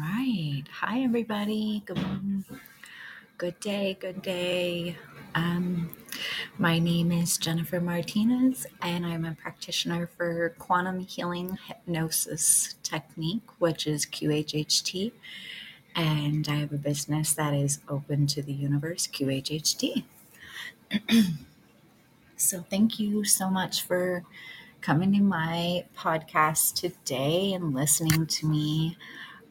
right. Hi, everybody. Good, morning. good day. Good day. Um, my name is Jennifer Martinez, and I'm a practitioner for quantum healing hypnosis technique, which is QHHT. And I have a business that is open to the universe, QHHT. so, thank you so much for coming to my podcast today and listening to me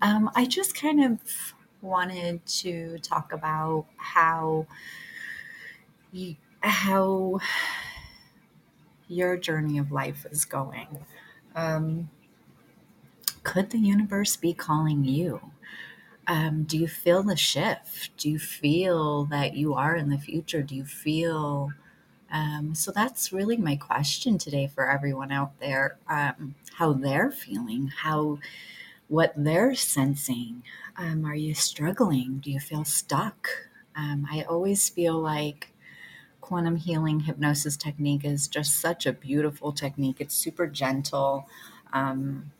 um, I just kind of wanted to talk about how you, how your journey of life is going. Um, could the universe be calling you? Um, do you feel the shift? Do you feel that you are in the future? Do you feel um, so that's really my question today for everyone out there um, how they're feeling, how what they're sensing. Um, are you struggling? Do you feel stuck? Um, I always feel like quantum healing hypnosis technique is just such a beautiful technique. It's super gentle. Um,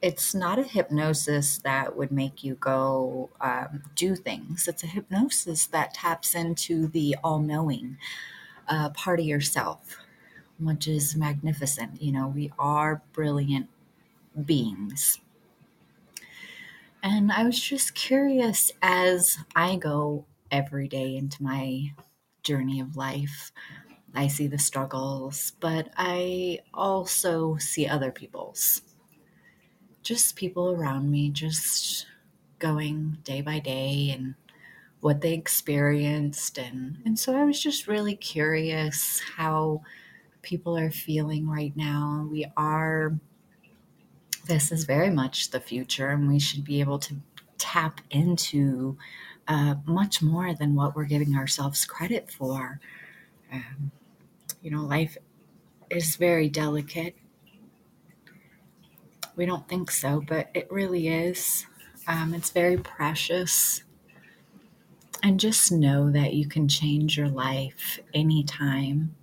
it's not a hypnosis that would make you go um, do things. It's a hypnosis that taps into the all knowing uh, part of yourself, which is magnificent. You know, we are brilliant beings. And I was just curious as I go every day into my journey of life. I see the struggles, but I also see other people's. Just people around me, just going day by day and what they experienced. And, and so I was just really curious how people are feeling right now. We are this is very much the future, and we should be able to tap into uh, much more than what we're giving ourselves credit for. Um, you know, life is very delicate. We don't think so, but it really is. Um, it's very precious. And just know that you can change your life anytime.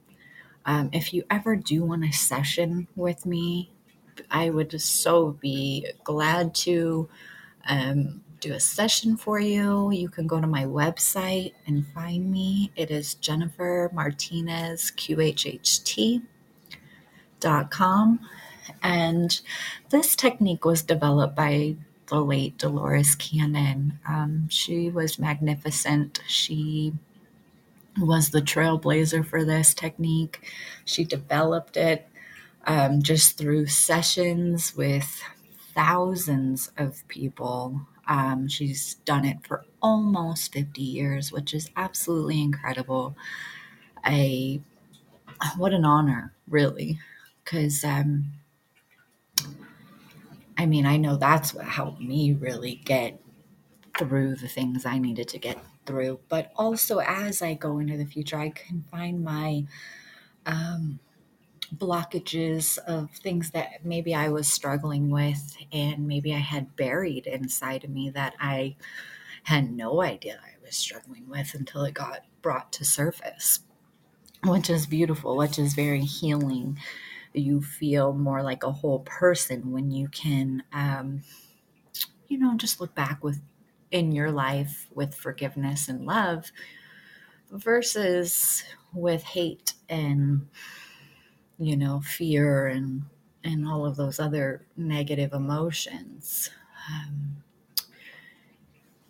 Um, if you ever do want a session with me, I would so be glad to um, do a session for you. You can go to my website and find me. It is Jennifer Martinez QHHT.com. And this technique was developed by the late Dolores Cannon. Um, she was magnificent. She was the trailblazer for this technique. She developed it um, just through sessions with thousands of people. Um, she's done it for almost 50 years, which is absolutely incredible. A what an honor, really, because um, I mean, I know that's what helped me really get through the things I needed to get through. But also, as I go into the future, I can find my um, blockages of things that maybe I was struggling with and maybe I had buried inside of me that I had no idea I was struggling with until it got brought to surface, which is beautiful, which is very healing. You feel more like a whole person when you can, um, you know, just look back with in your life with forgiveness and love versus with hate and you know, fear and and all of those other negative emotions. Um,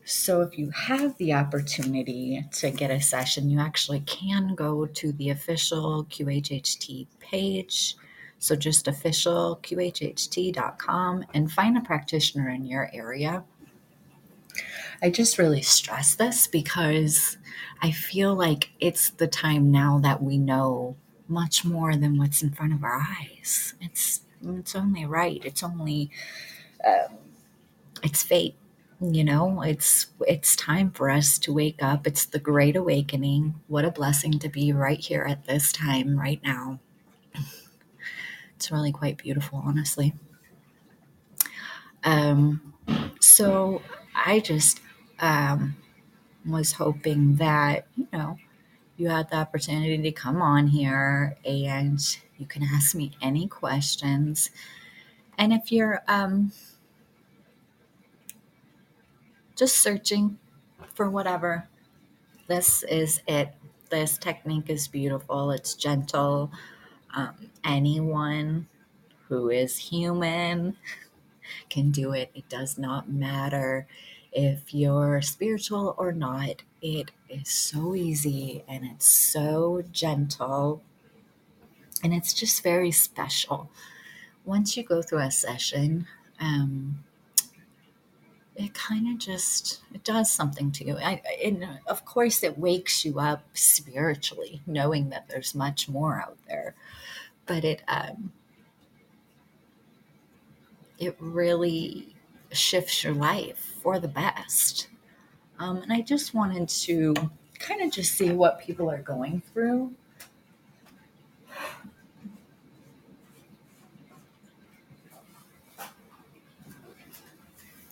so, if you have the opportunity to get a session, you actually can go to the official QHHT page. So, just official QHHT.com and find a practitioner in your area. I just really stress this because I feel like it's the time now that we know much more than what's in front of our eyes. It's it's only right. It's only um, it's fate. You know, it's it's time for us to wake up. It's the great awakening. What a blessing to be right here at this time, right now. It's really quite beautiful, honestly. Um, so I just um, was hoping that you know you had the opportunity to come on here and you can ask me any questions. And if you're um, just searching for whatever. This is it. This technique is beautiful. It's gentle. Um, anyone who is human can do it. It does not matter if you're spiritual or not. It is so easy and it's so gentle and it's just very special. Once you go through a session, um, it kind of just it does something to you. I, and of course, it wakes you up spiritually, knowing that there's much more out there. But it um, it really shifts your life for the best. Um, and I just wanted to kind of just see what people are going through.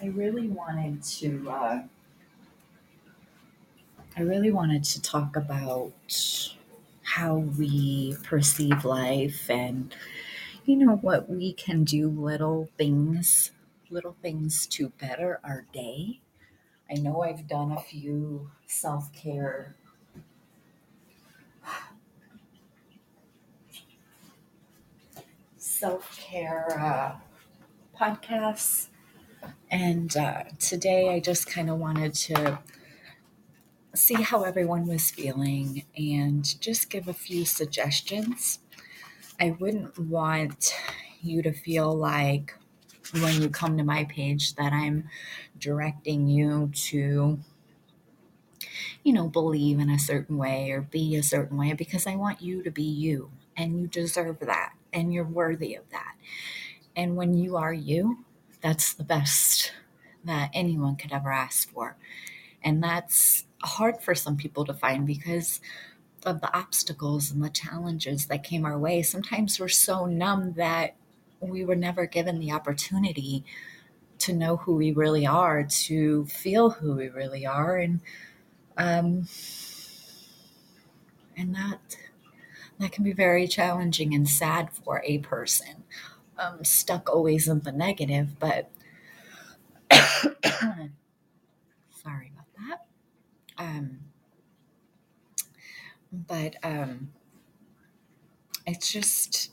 I really wanted to. Uh, I really wanted to talk about how we perceive life and you know what we can do little things little things to better our day i know i've done a few self-care self-care uh, podcasts. And uh, today i just kind of wanted to see how everyone was feeling and just give a few suggestions. I wouldn't want you to feel like when you come to my page that I'm directing you to, you know, believe in a certain way or be a certain way because I want you to be you and you deserve that and you're worthy of that. And when you are you, that's the best that anyone could ever ask for. And that's hard for some people to find because of the obstacles and the challenges that came our way. Sometimes we're so numb that we were never given the opportunity to know who we really are, to feel who we really are, and um, and that that can be very challenging and sad for a person um, stuck always in the negative. But sorry about that. Um, but um, it's just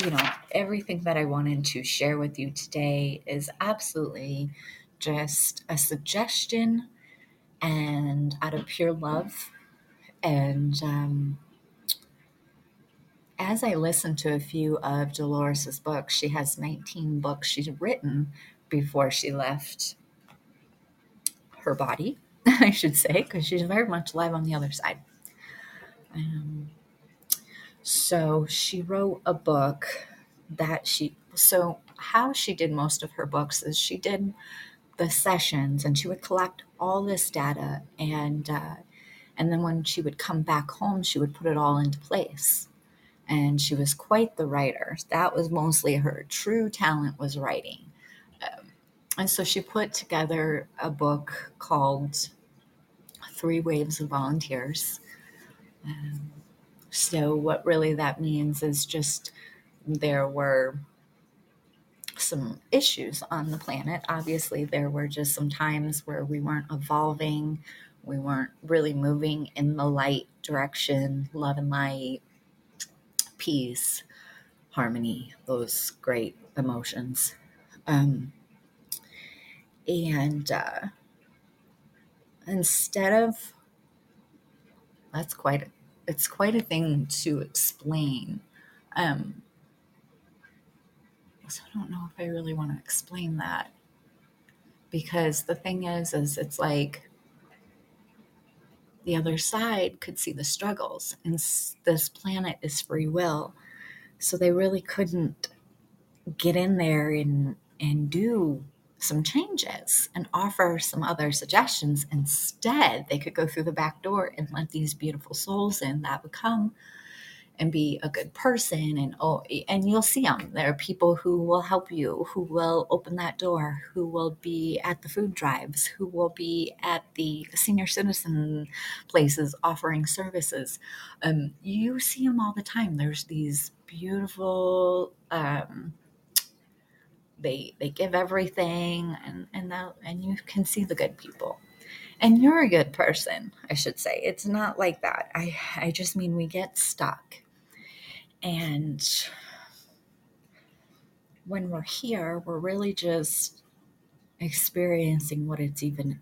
you know everything that i wanted to share with you today is absolutely just a suggestion and out of pure love and um, as i listened to a few of dolores's books she has 19 books she's written before she left her body I should say, because she's very much alive on the other side. Um, so she wrote a book that she, so how she did most of her books is she did the sessions and she would collect all this data and, uh, and then when she would come back home, she would put it all into place. And she was quite the writer. That was mostly her true talent was writing. Um, and so she put together a book called Three Waves of Volunteers. Um, so, what really that means is just there were some issues on the planet. Obviously, there were just some times where we weren't evolving, we weren't really moving in the light direction, love and light, peace, harmony, those great emotions. Um, and uh, instead of that's quite it's quite a thing to explain. Um, so I don't know if I really want to explain that because the thing is, is it's like the other side could see the struggles, and this planet is free will, so they really couldn't get in there and and do some changes and offer some other suggestions. Instead, they could go through the back door and let these beautiful souls in that would come and be a good person. And oh and you'll see them there are people who will help you who will open that door who will be at the food drives who will be at the senior citizen places offering services. Um, you see them all the time. There's these beautiful um, they they give everything and and that and you can see the good people. And you're a good person i should say. It's not like that. I i just mean we get stuck. And when we're here we're really just experiencing what it's even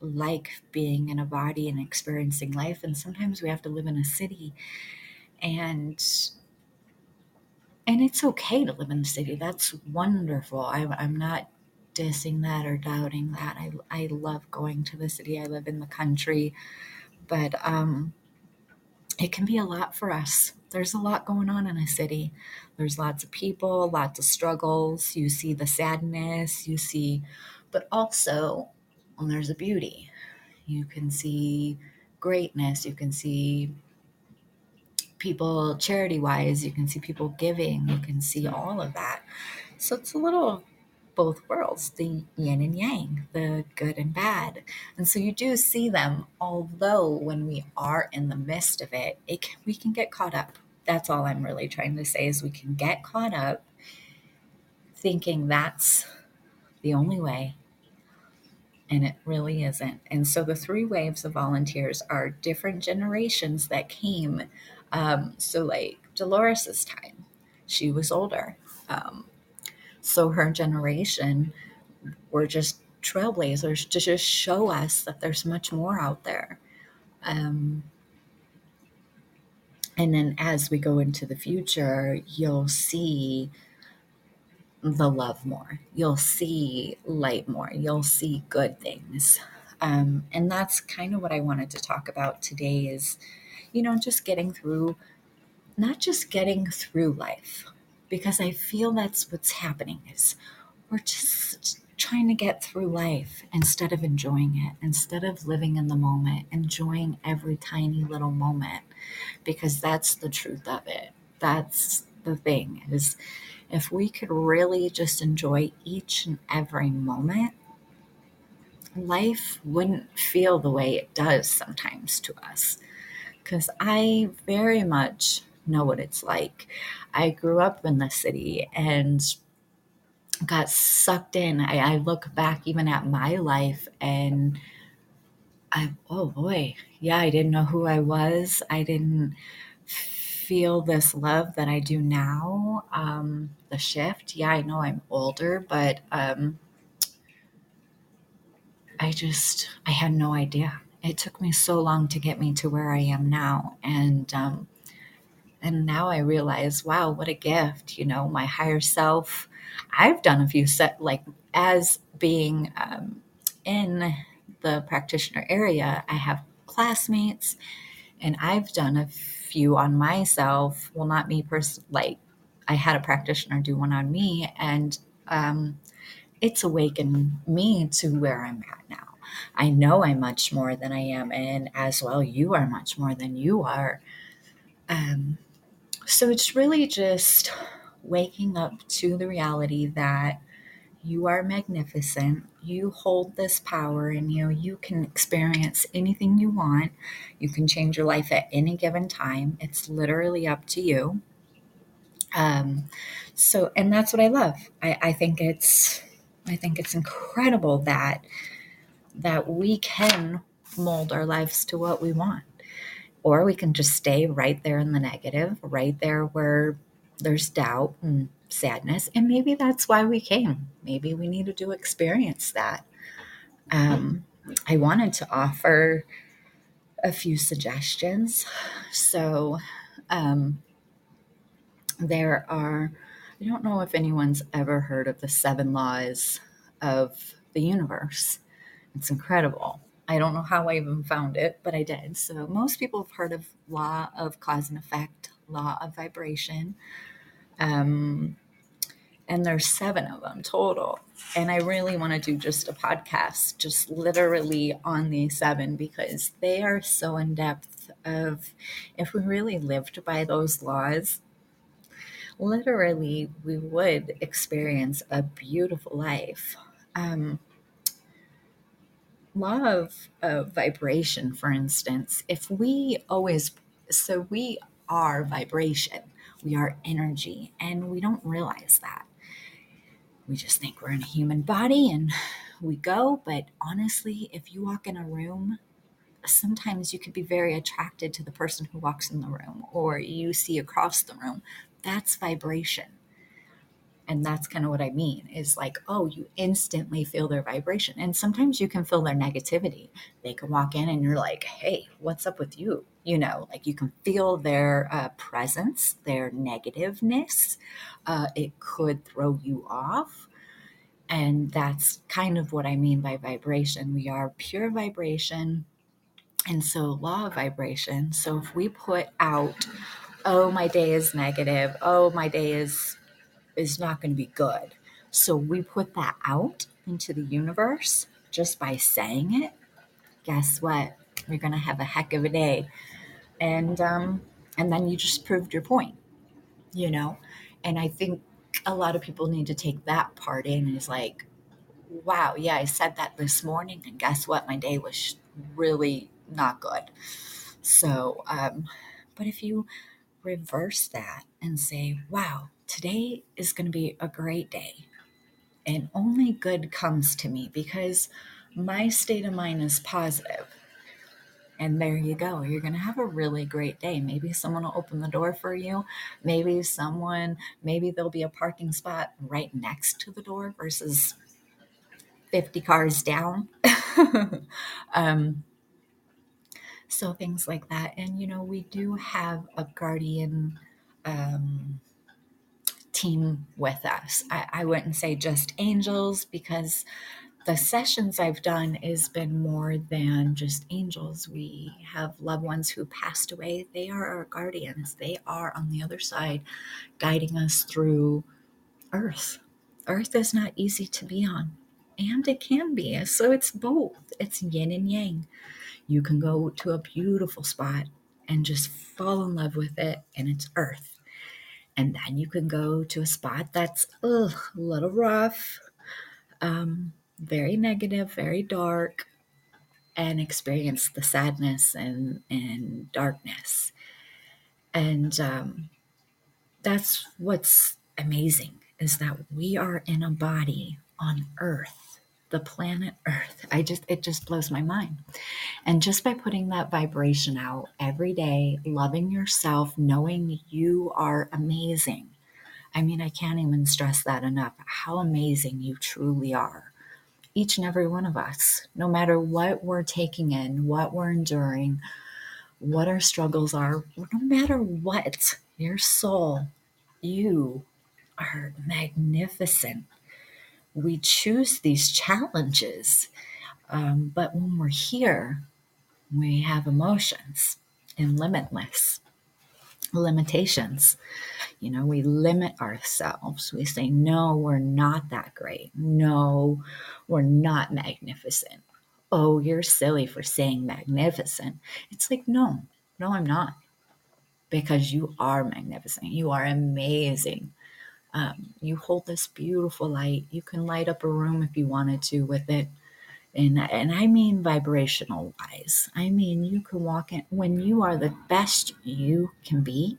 like being in a body and experiencing life. And sometimes we have to live in a city and and it's okay to live in the city. That's wonderful. I, i'm not dissing that or doubting that. I i love going to the city. I live in the country. But um it can be a lot for us. There's a lot going on in a city. There's lots of people lots of struggles. You see the sadness you see but also well, there's a beauty. You can see greatness. You can see people charity wise you can see people giving you can see all of that so it's a little both worlds the yin and yang the good and bad and so you do see them although when we are in the midst of it, it can, we can get caught up that's all i'm really trying to say is we can get caught up thinking that's the only way and it really isn't. And so the three waves of volunteers are different generations that came. Um, so, like Dolores's time, she was older. Um, so her generation were just trailblazers to just show us that there's much more out there. Um, and then as we go into the future, you'll see the love more. You'll see light more. You'll see good things. Um, and that's kind of what I wanted to talk about today is, you know, just getting through, not just getting through life, because I feel that's what's happening is we're just trying to get through life instead of enjoying it, instead of living in the moment, enjoying every tiny little moment, because that's the truth of it. That's the thing is if we could really just enjoy each and every moment, life wouldn't feel the way it does sometimes to us. Because I very much know what it's like. I grew up in the city and got sucked in. I, I look back even at my life and I, oh boy, yeah, I didn't know who I was. I didn't feel this love that I do now. Um, the shift, yeah, I know I'm older, but um, I just, I had no idea. It took me so long to get me to where I am now. And, um, and now I realize, wow, what a gift, you know, my higher self. I've done a few set, like as being um, in the practitioner area, I have classmates and I've done a few on myself. Well, not me personally, like I had a practitioner do one on me, and um, it's awakened me to where I'm at now. I know I'm much more than I am, and as well, you are much more than you are. Um, so it's really just waking up to the reality that you are magnificent. You hold this power in you. You can experience anything you want. You can change your life at any given time. It's literally up to you. Um, so, and that's what I love. I, I think it's, I think it's incredible that that we can mold our lives to what we want, or we can just stay right there in the negative, right there where there's doubt and sadness. And maybe that's why we came. Maybe we needed to experience that. Um, I wanted to offer a few suggestions. So, um, there are, I don't know if anyone's ever heard of the seven laws of the universe. It's incredible. I don't know how I even found it, but I did. So, most people have heard of law of cause and effect, law of vibration, um, and there's seven of them total. And I really want to do just a podcast, just literally on these seven, because they are so in depth. Of if we really lived by those laws, literally we would experience a beautiful life. Um, of vibration, for instance, if we always, so we are vibration we are energy, and we don't realize that. we just think we're in a human body and we go. But honestly, if you walk in a room, sometimes you could be very attracted to the person who walks in the room or you see across the room. That's vibration. And that's kind of what I mean is like, oh, you instantly feel their vibration. And sometimes you can feel their negativity. They can walk in and you're like, hey, what's up with you? You know, like you can feel their uh, presence, their negativeness. Uh, it could throw you off. And that's kind of what I mean by vibration. We are pure vibration. And so, law of vibration. So, if we put out, oh, my day is negative, oh, my day is is not going to be good. So we put that out into the universe just by saying it. Guess what? You're going to have a heck of a day. And um and then you just proved your point. You know? And I think a lot of people need to take that part in is like wow, yeah, I said that this morning and guess what? My day was really not good. So, um but if you reverse that and say, wow, today is going to be a great day. And only good comes to me because my state of mind is positive. And there you go. You're going to have a really great day. Maybe someone will open the door for you. Maybe someone, maybe there'll be a parking spot right next to the door versus 50 cars down. um, so things like that. And, you know, we do have a guardian um, team with us. I, I wouldn't say just angels because the sessions I've done has been more than just angels. We have loved ones who passed away. They are our guardians. They are on the other side guiding us through earth. Earth is not easy to be on, and it can be. So it's both. It's yin and yang. You can go to a beautiful spot and just fall in love with it, and it's earth. And then you can go to a spot that's ugh, a little rough, um, very negative, very dark, and experience the sadness and, and darkness. And um, that's what's amazing is that we are in a body on earth the planet Earth. I just, it just blows my mind. And just by putting that vibration out every day, loving yourself, knowing you are amazing. I mean, I can't even stress that enough how amazing you truly are. Each and every one of us, no matter what we're taking in, what we're enduring, what our struggles are, no matter what, your soul, you are magnificent we choose these challenges. Um, but when we're here, we have emotions and limitless limitations. You know, we limit ourselves. We say, no, we're not that great. No, we're not magnificent. Oh, you're silly for saying magnificent. It's like, no, no, I'm not. Because you are magnificent. You are amazing. Um, you hold this beautiful light. You can light up a room if you wanted to with it. And, and I mean vibrational wise. I mean, you can walk in when you are the best you can be.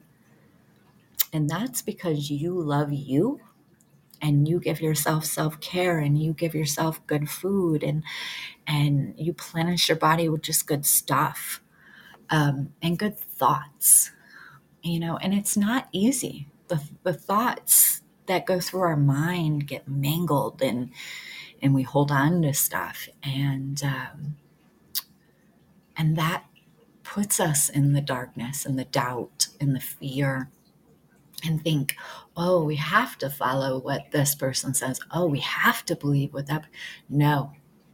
And that's because you love you and you give yourself self-care and you give yourself good food and and you plenish your body with just good stuff um, and good thoughts you know and it's not easy the, the thoughts that go through our mind get mangled and and we hold on to stuff. And um, and that puts us in the darkness and the doubt and the fear and think oh we have to follow what this person says. Oh we have to believe what that no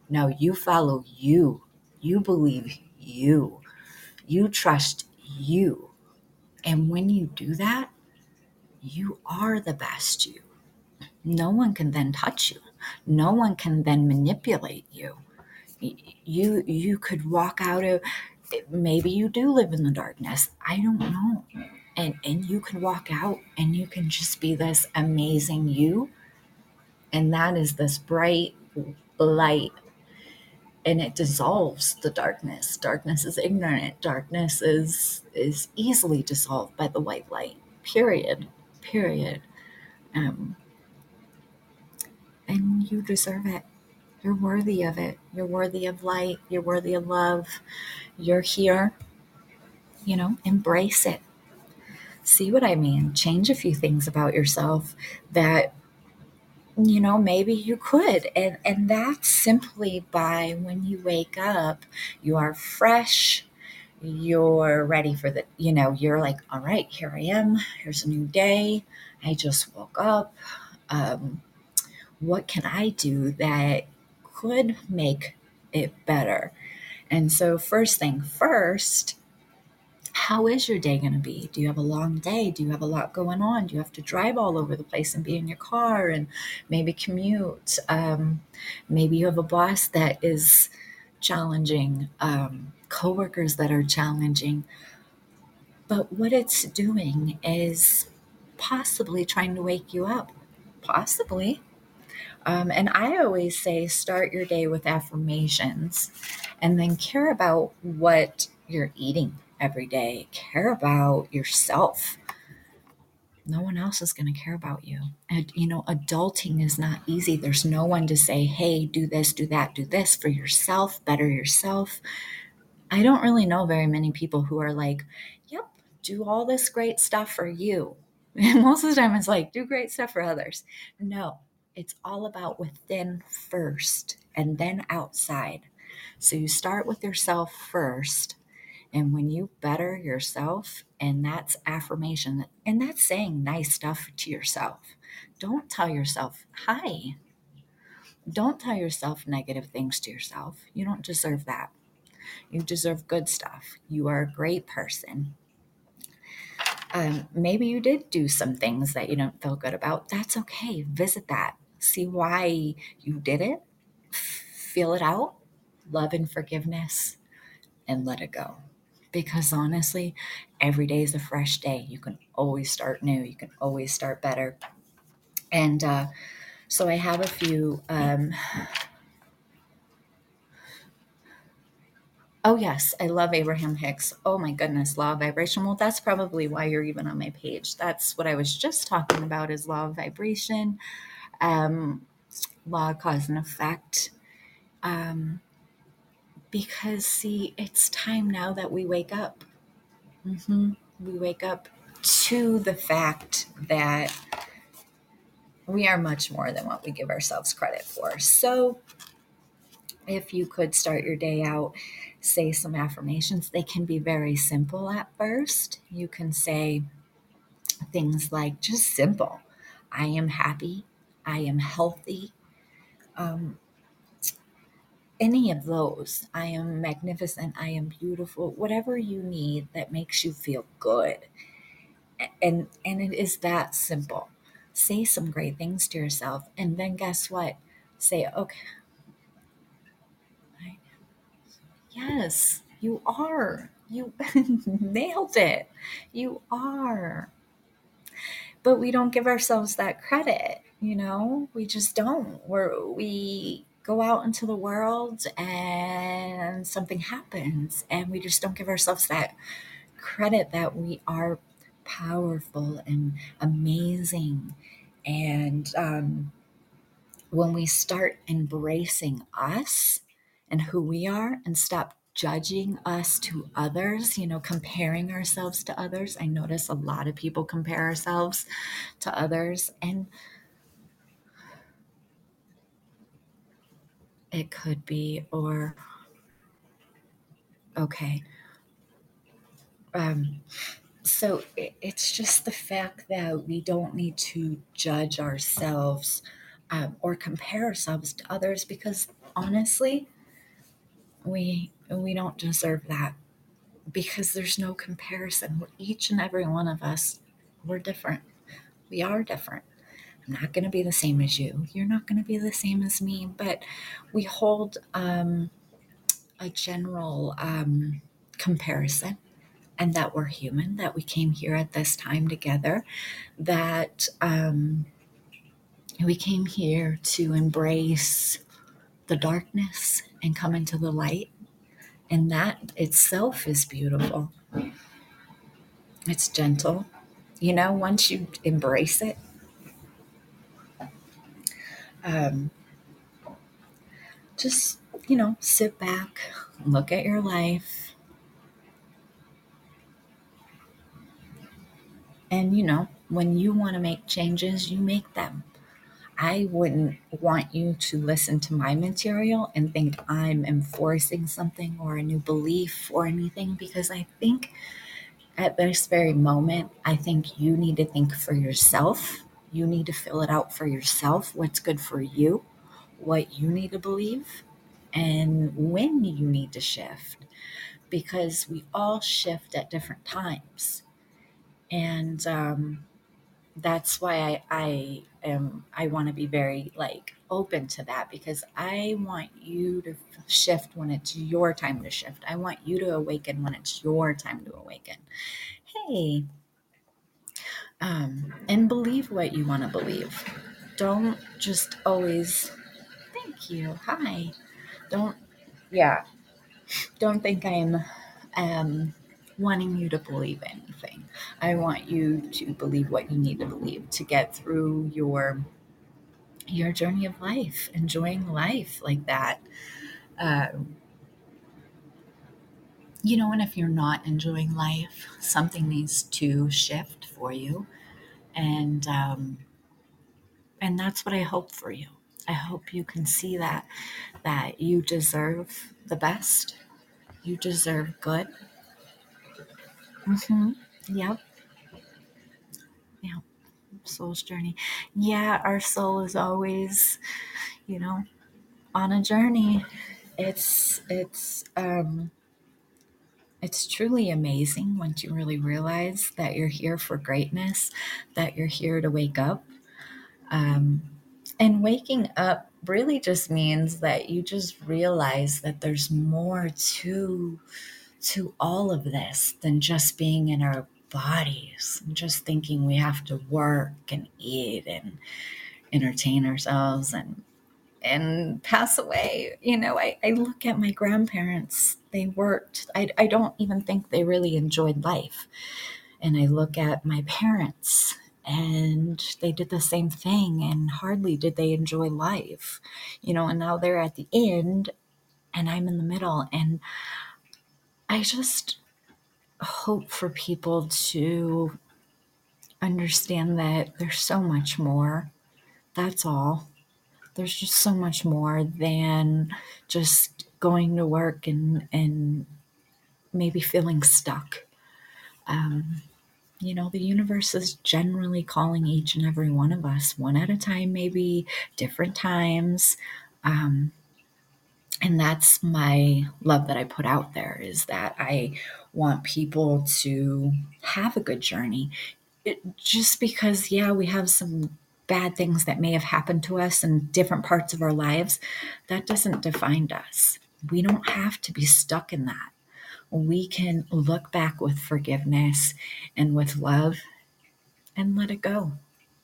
no you follow you. You believe you. You trust you. And when you do that you are the best you. No one can then touch you. No one can then manipulate you. You you could walk out of maybe you do live in the darkness. I don't know. And and you can walk out and you can just be this amazing you. And that is this bright light and it dissolves the darkness. Darkness is ignorant. Darkness is is easily dissolved by the white light. Period period. Um, and you deserve it. You're worthy of it. You're worthy of light. You're worthy of love. You're here. You know, embrace it. See what I mean? Change a few things about yourself that you know maybe you could and and that's simply by when you wake up you are fresh you're ready for the you know you're like all right here i am here's a new day i just woke up um, what can i do that could make it better and so first thing first how is your day going to be? Do you have a long day? Do you have a lot going on? Do you have to drive all over the place and be in your car and maybe commute? Um, maybe you have a boss that is challenging, um, coworkers that are challenging. But what it's doing is possibly trying to wake you up. Possibly. Um, and I always say start your day with affirmations and then care about what you're eating every day. Care about yourself. No one else is going to care about you. And, you know, adulting is not easy. There's no one to say, hey, do this, do that, do this for yourself, better yourself. I don't really know very many people who are like, yep, do all this great stuff for you. And most of the time it's like, do great stuff for others. No, it's all about within first and then outside. So you start with yourself first and when you better yourself, and that's affirmation, and that's saying nice stuff to yourself. Don't tell yourself, hi. Don't tell yourself negative things to yourself. You don't deserve that. You deserve good stuff. You are a great person. Um, maybe you did do some things that you don't feel good about. That's okay. Visit that. See why you did it. Feel it out. Love and forgiveness, and let it go because honestly, every day is a fresh day. You can always start new, you can always start better. And uh, so I have a few. Um, oh, yes, I love Abraham Hicks. Oh, my goodness, law of vibration. Well, that's probably why you're even on my page. That's what I was just talking about is law of vibration, um, law of cause and effect. Um, because see it's time now that we wake up mm-hmm. we wake up to the fact that we are much more than what we give ourselves credit for so if you could start your day out say some affirmations they can be very simple at first you can say things like just simple i am happy i am healthy um, any of those. I am magnificent. I am beautiful. Whatever you need that makes you feel good. And and it is that simple. Say some great things to yourself and then guess what? Say, "Okay. Yes, you are. You nailed it. You are." But we don't give ourselves that credit, you know? We just don't. We're we go out into the world and something happens and we just don't give ourselves that credit that we are powerful and amazing and um, when we start embracing us and who we are and stop judging us to others, you know, comparing ourselves to others. I notice a lot of people compare ourselves to others. And it could be, or okay. Um, so it, it's just the fact that we don't need to judge ourselves um, or compare ourselves to others because honestly, we we don't deserve that because there's no comparison. We're each and every one of us, we're different. We are different. I'm not going to be the same as you. You're not going to be the same as me. But we hold um, a general um, comparison and that we're human, that we came here at this time together, that um, we came here to embrace the darkness and come into the light. And that itself is beautiful. It's gentle. You know, once you embrace it, um, just, you know, sit back, look at your life, and, you know, when you want to make changes, you make them. I wouldn't want you to listen to my material and think I'm enforcing something or a new belief or anything because I think at this very moment, I think you need to think for yourself. You need to fill it out for yourself what's good for you, what you need to believe, and when you need to shift because we all shift at different times. And um, that's why I, I am I want to be very like open to that because I want you to shift when it's your time to shift. I want you to awaken when it's your time to awaken. Hey. Um, and believe what you want to believe. Don't just always thank you. Hi. Don't yeah. Don't think I'm um wanting you to believe anything. I want you to believe what you need to believe to get through your your journey of life, enjoying life like that. Um, you know, and if you're not enjoying life, something needs to shift for you, and um, and that's what I hope for you. I hope you can see that that you deserve the best. You deserve good. Mm-hmm. Yep. Yep. Soul's journey. Yeah, our soul is always, you know, on a journey. It's it's um it's truly amazing once you really realize that you're here for greatness, that you're here to wake up. Um, and waking up really just means that you just realize that there's more to to all of this than just being in our bodies and just thinking we have to work and eat and entertain ourselves and and pass away. You know, I, I look at my grandparents, they worked. I, I don't even think they really enjoyed life. And I look at my parents and they did the same thing and hardly did they enjoy life. You know, and now they're at the end and I'm in the middle. And I just hope for people to understand that there's so much more. That's all there's just so much more than just going to work and and maybe feeling stuck. Um, you know, the universe is generally calling each and every one of us one at a time, maybe different times. Um, and that's my love that I put out there is that I want people to have a good journey. It, just because, yeah, we have some bad things that may have happened to us in different parts of our lives, that doesn't define us. We don't have to be stuck in that. We can look back with forgiveness and with love and let it go.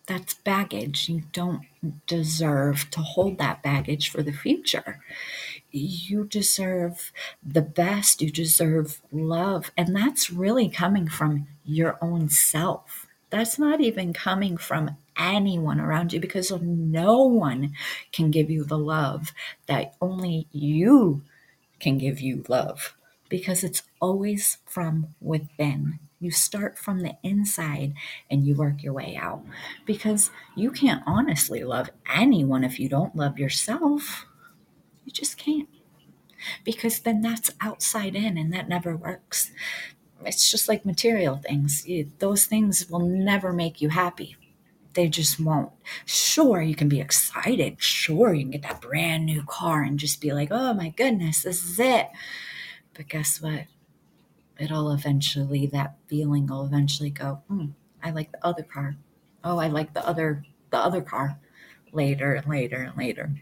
That's baggage. You don't deserve to hold that baggage for the future. You deserve the best. You deserve love. And that's really coming from your own self. That's not even coming from anyone around you because no one can give you the love that only you can give you love because it's always from within. You start from the inside and you work your way out because you can't honestly love anyone if you don't love yourself. You just can't because then that's outside in and that never works. It's just like material things. Those things will never make you happy they just won't. Sure, you can be excited. Sure, you can get that brand new car and just be like, oh my goodness, this is it. But guess what? It'll eventually, that feeling will eventually go, hmm, I like the other car. Oh, I like the other, the other car later and later and later.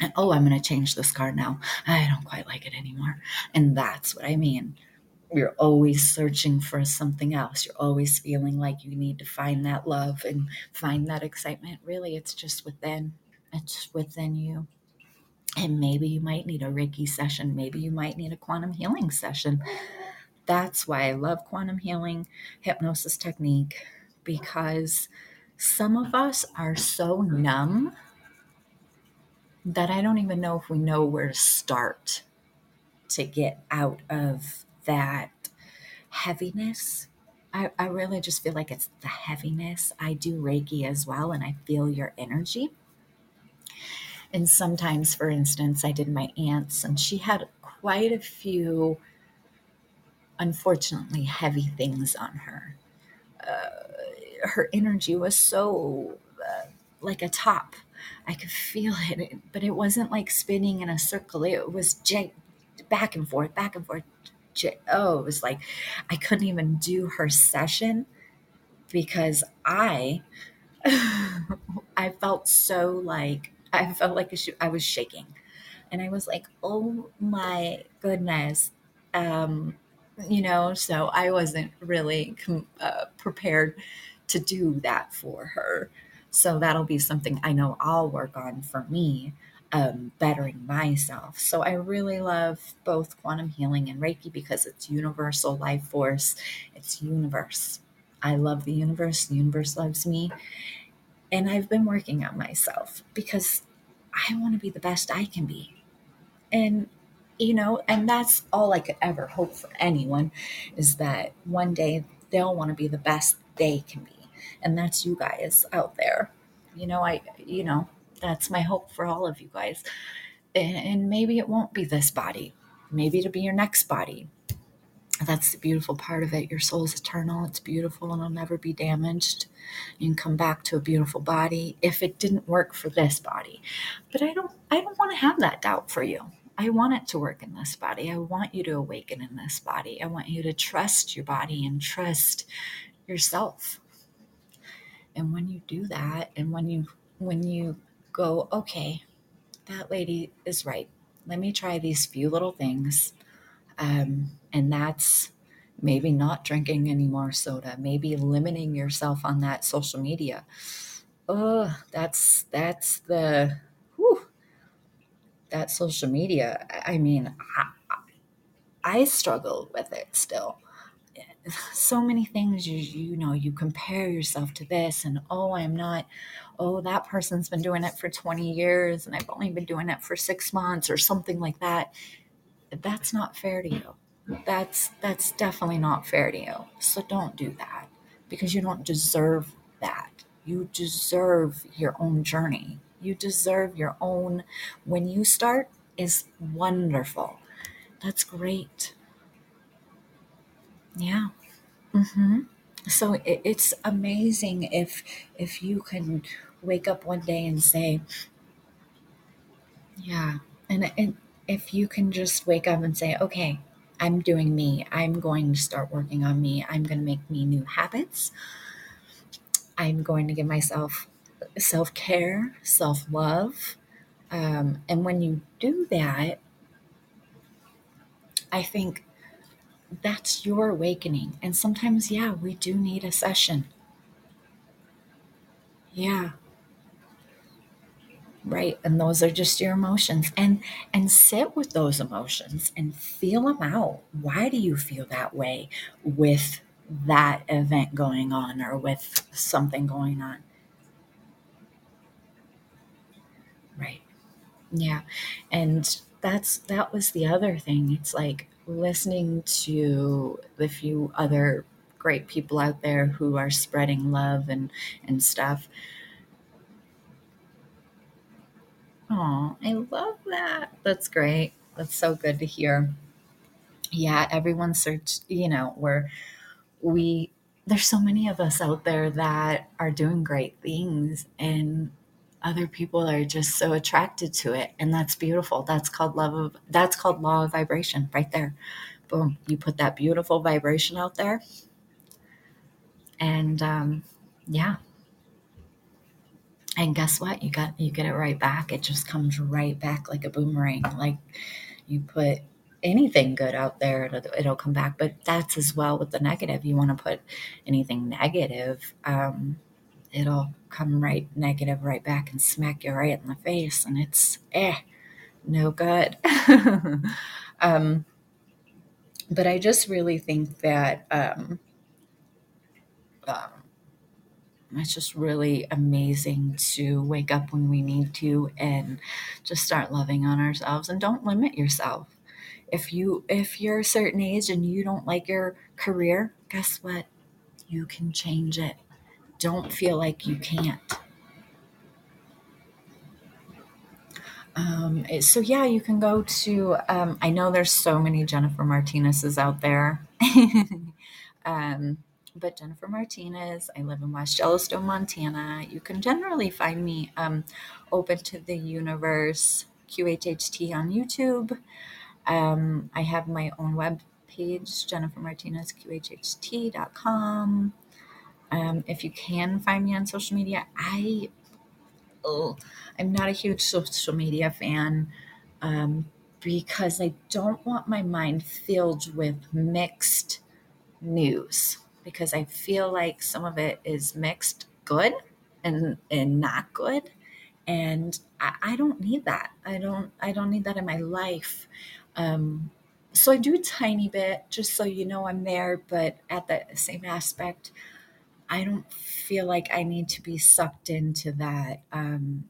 And oh, I'm going to change this car now. I don't quite like it anymore. And that's what I mean you're always searching for something else. You're always feeling like you need to find that love and find that excitement. Really, it's just within. It's within you. And maybe you might need a Reiki session. Maybe you might need a quantum healing session. That's why I love quantum healing hypnosis technique because some of us are so numb that I don't even know if we know where to start to get out of that heaviness. I, I really just feel like it's the heaviness. I do Reiki as well, and I feel your energy. And sometimes, for instance, I did my aunt's, and she had quite a few, unfortunately, heavy things on her. Uh, her energy was so uh, like a top. I could feel it, but it wasn't like spinning in a circle. It was j- back and forth, back and forth. J- oh, it was like I couldn't even do her session because I I felt so like I felt like I was shaking, and I was like, "Oh my goodness," um, you know. So I wasn't really com- uh, prepared to do that for her. So that'll be something I know I'll work on for me, um, bettering myself. So I really love both quantum healing and Reiki because it's universal life force. It's universe. I love the universe. The universe loves me. And I've been working on myself because I want to be the best I can be. And, you know, and that's all I could ever hope for anyone is that one day they'll want to be the best they can be. And that's you guys out there. You know, I, you know, that's my hope for all of you guys. And, maybe it won't be this body. Maybe it'll be your next body that's the beautiful part of it. Your soul's eternal. It's beautiful and it'll never be damaged. You can come back to a beautiful body if it didn't work for this body. But I don't I don't want to have that doubt for you. I want it to work in this body. I want you to awaken in this body. I want you to trust your body and trust yourself. And when you do that and when you when you go, okay, that lady is right. Let me try these few little things um, and that's maybe not drinking any more soda, maybe limiting yourself on that social media. Oh, that's that's the that social media. I mean, I, I struggle with it still. So many things you you know you compare yourself to this and oh I'm not oh that person's been doing it for 20 years and I've only been doing it for 6 months or something like that that's not fair to you that's that's definitely not fair to you. So don't do that because you don't deserve that. You deserve your own journey. You deserve your own when you start is wonderful. That's great. Yeah. Mhm. So it, it's amazing if if you can wake up one day and say, yeah, and and if you can just wake up and say, okay, I'm doing me. I'm going to start working on me. I'm going to make me new habits. I'm going to give myself self care, self love. Um, and when you do that, I think that's your awakening. And sometimes, yeah, we do need a session. Yeah right and those are just your emotions and and sit with those emotions and feel them out why do you feel that way with that event going on or with something going on yeah and that's that was the other thing it's like listening to the few other great people out there who are spreading love and and stuff Oh, I love that. That's great. That's so good to hear. Yeah, everyone search, you know, where we there's so many of us out there that are doing great things and other people are just so attracted to it and that's beautiful. That's called love of that's called law of vibration right there. Boom. You put that beautiful vibration out there and um yeah, and guess what? You got you get it right back. It just comes right back like a boomerang. Like you put anything good out there, it'll, it'll come back. But that's as well with the negative. You want to put anything negative, um, it'll come right negative right back and smack you right in the face, and it's eh, no good. um, but I just really think that um, um, it's just really amazing to wake up when we need to and just start loving on ourselves and don't limit yourself. If you if you're a certain age and you don't like your career guess what? You can change it don't feel like you can't um, so yeah you can go to um, i know there's so many jennifer martinez's out there um, but Jennifer Martinez. I live in West Yellowstone, Montana. You can generally find me um, open to the universe QHHT on YouTube. Um, I have my own web page, jennifermartinezqhht.com. Um, if you can find me on social media, I oh, I'm not a huge social media fan um, because I don't want my mind filled with mixed news because I feel like some of it is mixed good and and not good and I, don't need that. I don't I don't need that in my life. Um, so I do a tiny bit just so you know I'm there but at the same aspect I don't feel like I need to be sucked into that um,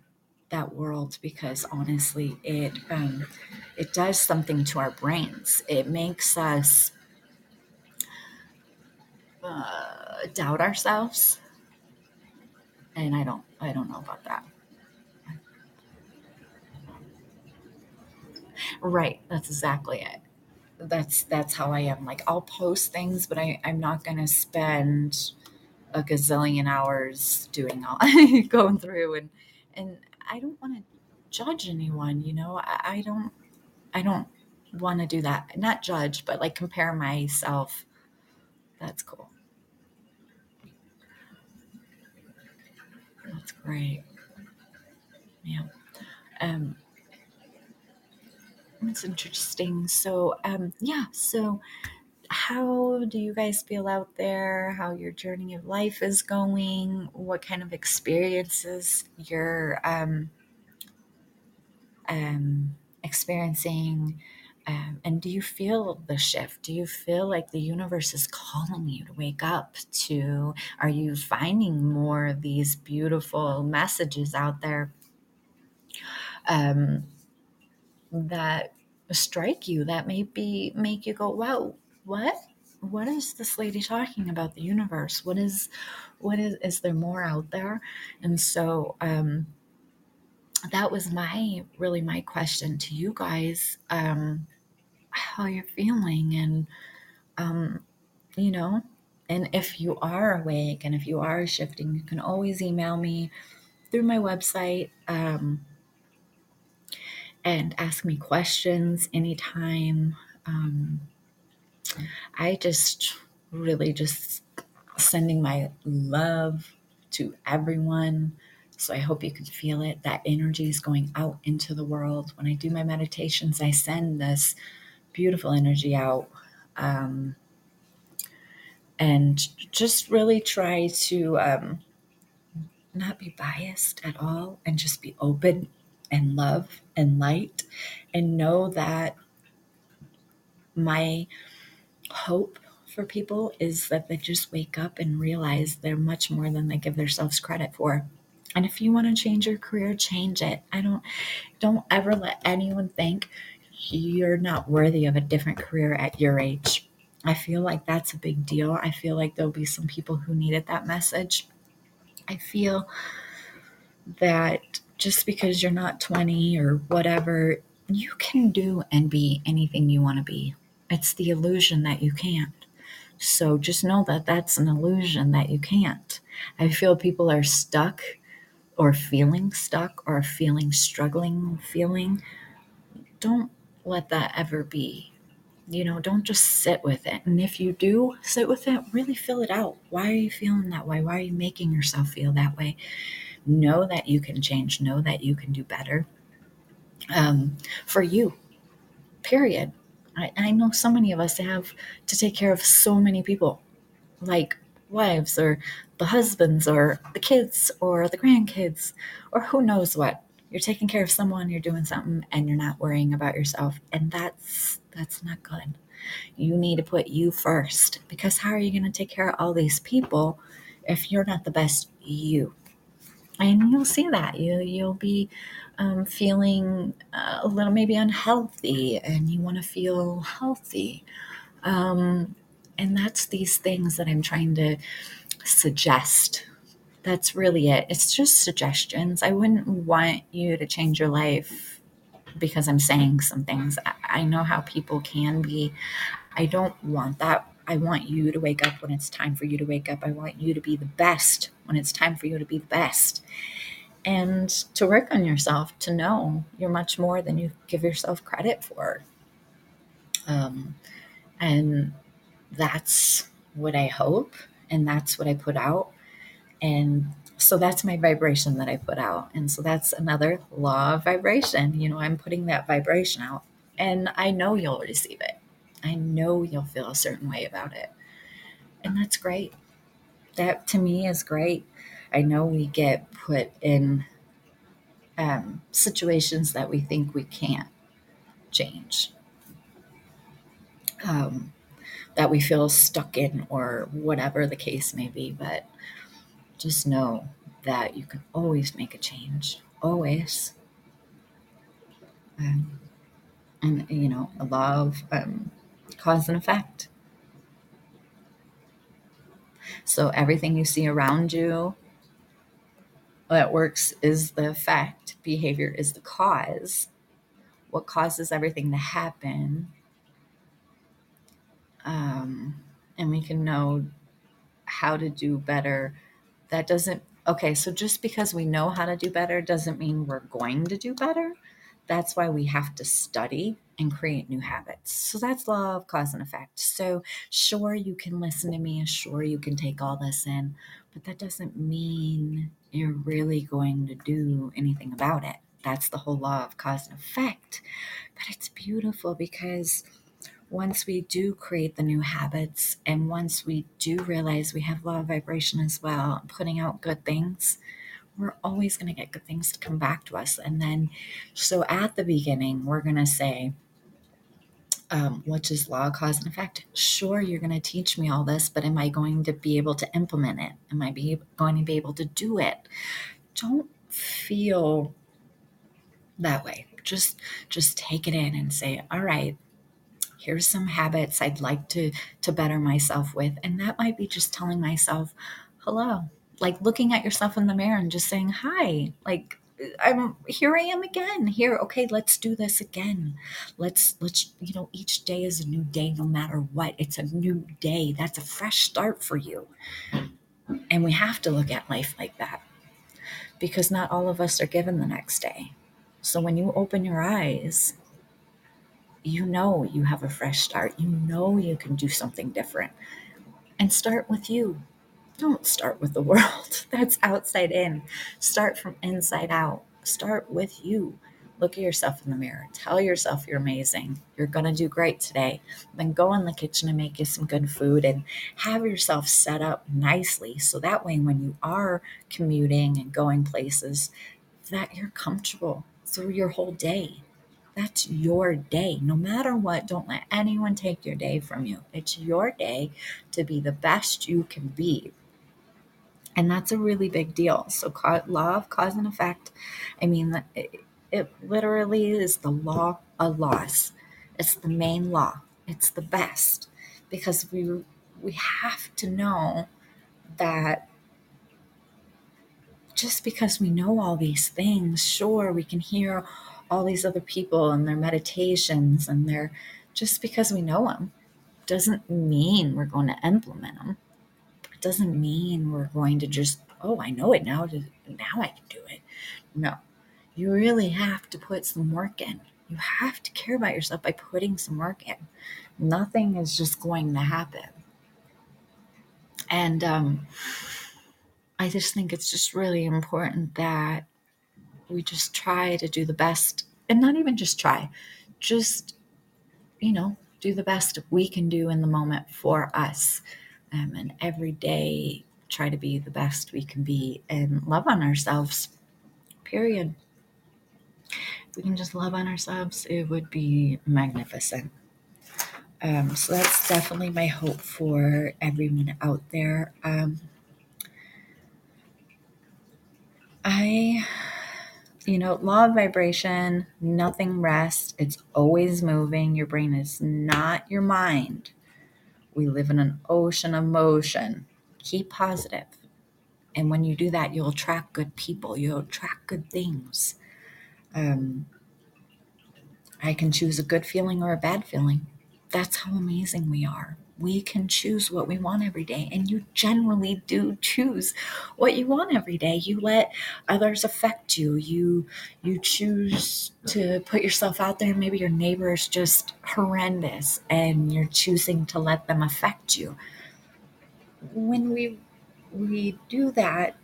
that world because honestly it um, it does something to our brains. It makes us uh, doubt ourselves. And i don't i don't know about that. Right that's exactly it. That's that's how i am. Like i'll post things but I, i'm not to spend a gazillion hours doing all going through and and i don't want to judge anyone you know I, I don't i don't want to do that not judge but like compare myself that's cool That's great. Yeah. Um, it's interesting. So, um, yeah. So, how do you guys feel out there? How your journey of life is going? What kind of experiences you're um, um, experiencing? Um, and do you feel the shift? Do you feel like the universe is calling you to wake up? To are you finding more of these beautiful messages out there um, that strike you? That maybe make you go, "Wow, what? What is this lady talking about? The universe? What is? What is? Is there more out there?" And so. Um, that was my really my question to you guys um how you're feeling and um you know and if you are awake and if you are shifting you can always email me through my website um and ask me questions anytime um i just really just sending my love to everyone so I hope you can feel it. That energy is going out into the world. When I do my meditations, I send this beautiful energy out. Um, and just really try to um, not be biased at all and just be open and love and light and know that my hope for people is that they just wake up and realize they're much more than they give themselves credit for and if you want to change your career, change it. I don't don't ever let anyone think you're not worthy of a different career at your age. I feel like that's a big deal. I feel like there'll be some people who needed that message. I feel that just because you're not 20 or whatever, you can do and be anything you want to be. It's the illusion that you can't. So just know that that's an illusion that you can't. I feel people are stuck or feeling stuck or feeling struggling feeling, don't let that ever be. You know, don't just sit with it. And if you do sit with it, really fill it out. Why are you feeling that way? Why are you making yourself feel that way? Know that you can change, know that you can do better um, for you, period. I, I know so many of us have to take care of so many people, like wives or the husbands or the kids or the grandkids or who knows what you're taking care of someone you're doing something and you're not worrying about yourself and that's that's not good you need to put you first because how are you going to take care of all these people if you're not the best you. And you'll see that. You, you'll be um, feeling uh, a little maybe unhealthy and you want to feel healthy. Um, and that's these things that I'm trying to suggest. That's really it. It's just suggestions. I wouldn't want you to change your life because I'm saying some things. I know how people can be. I don't want that. I want you to wake up when it's time for you to wake up. I want you to be the best when it's time for you to be the best. And to work on yourself, to know you're much more than you give yourself credit for. Um, and that's what I hope, and that's what I put out. And so that's my vibration that I put out. And so that's another law of vibration. You know, I'm putting that vibration out, and I know you'll receive it. I know you'll feel a certain way about it. And that's great. That to me is great. I know we get put in um, situations that we think we can't change. Um, that we feel stuck in or whatever the case may be. But just know that you can always make a change, always. Um, and, you know, a law of um, cause and effect. So everything you see around you that works is the effect, behavior is the cause. What causes everything to happen um, and we can know how to do better. That doesn't, okay, so just because we know how to do better doesn't mean we're going to do better. That's why we have to study and create new habits. So that's law of cause and effect. So, sure, you can listen to me, sure, you can take all this in, but that doesn't mean you're really going to do anything about it. That's the whole law of cause and effect. But it's beautiful because once we do create the new habits and once we do realize we have law of vibration as well, putting out good things, we're always going to get good things to come back to us. And then, so at the beginning, we're going to say, um, which is law, cause, and effect. Sure, you're going to teach me all this, but am I going to be able to implement it? Am I be, going to be able to do it? Don't feel that way. Just, just take it in and say, all right, here's some habits I'd like to to better myself with and that might be just telling myself hello like looking at yourself in the mirror and just saying hi like I'm here I am again here okay let's do this again let's let's you know each day is a new day no matter what it's a new day that's a fresh start for you and we have to look at life like that because not all of us are given the next day so when you open your eyes you know you have a fresh start. You know you can do something different. And start with you. Don't start with the world. That's outside in. Start from inside out. Start with you. Look at yourself in the mirror. Tell yourself you're amazing. You're going to do great today. Then go in the kitchen and make you some good food and have yourself set up nicely so that way when you are commuting and going places that you're comfortable through your whole day that's your day. No matter what, don't let anyone take your day from you. It's your day to be the best you can be. And that's a really big deal. So, law of cause and effect, I mean, it, it literally is the law of laws. It's the main law. It's the best because we we have to know that just because we know all these things, sure, we can hear all these other people and their meditations and their just because we know them doesn't mean we're going to implement them. Doesn't mean we're going to just, oh, I know it now. Now I can do it. No, you really have to put some work in. You have to care about yourself by putting some work in. Nothing is just going to happen. And um, I just think it's just really important that we just try to do the best and not even just try, just, you know, do the best we can do in the moment for us. Um, and every day try to be the best we can be and love on ourselves, period. If we can just love on ourselves, it would be magnificent. Um, so that's definitely my hope for everyone out there. Um, I, you know, law of vibration, nothing rests. It's always moving. Your brain is not your mind. We live in an ocean of motion. Keep positive. And when you do that, you'll attract good people, you'll attract good things. Um, I can choose a good feeling or a bad feeling. That's how amazing we are. We can choose what we want every day, and you generally do choose what you want every day. You let others affect you. You you choose to put yourself out there. Maybe your neighbor is just horrendous, and you're choosing to let them affect you. When we we do that,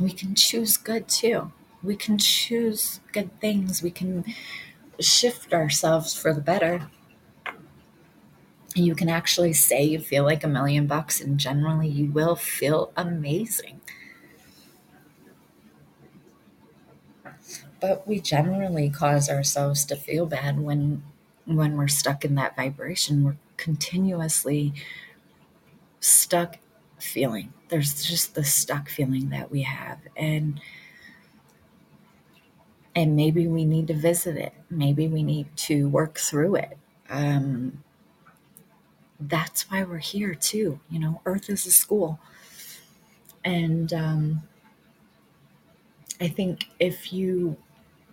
we can choose good too. We can choose good things. We can shift ourselves for the better. You can actually say you feel like a million bucks, and generally, you will feel amazing. But we generally cause ourselves to feel bad when when we're stuck in that vibration. We're continuously stuck feeling. There's just the stuck feeling that we have. And and maybe we need to visit it. Maybe we need to work through it. Um, that's why we're here too. You know, Earth is a school, and um, I think if you,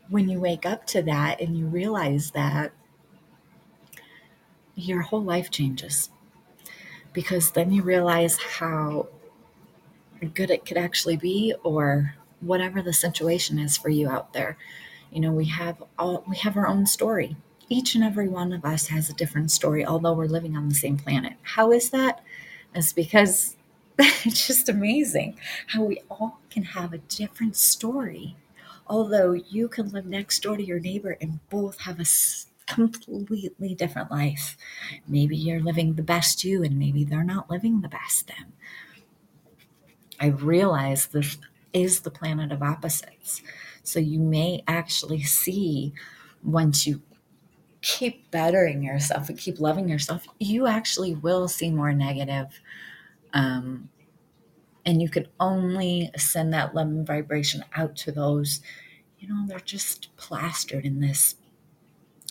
when you wake up to that and you realize that, your whole life changes because then you realize how good it could actually be or whatever the situation is for you out there. You know, we have all we have our own story. Each and every one of us has a different story, although we're living on the same planet. How is that? It's because it's just amazing how we all can have a different story. Although you can live next door to your neighbor and both have a completely different life. Maybe you're living the best you, and maybe they're not living the best them. I realize this is the planet of opposites. So you may actually see once you keep bettering yourself and keep loving yourself, you actually will see more negative. Um, and you can only send that love and vibration out to those, you know, they're just plastered in this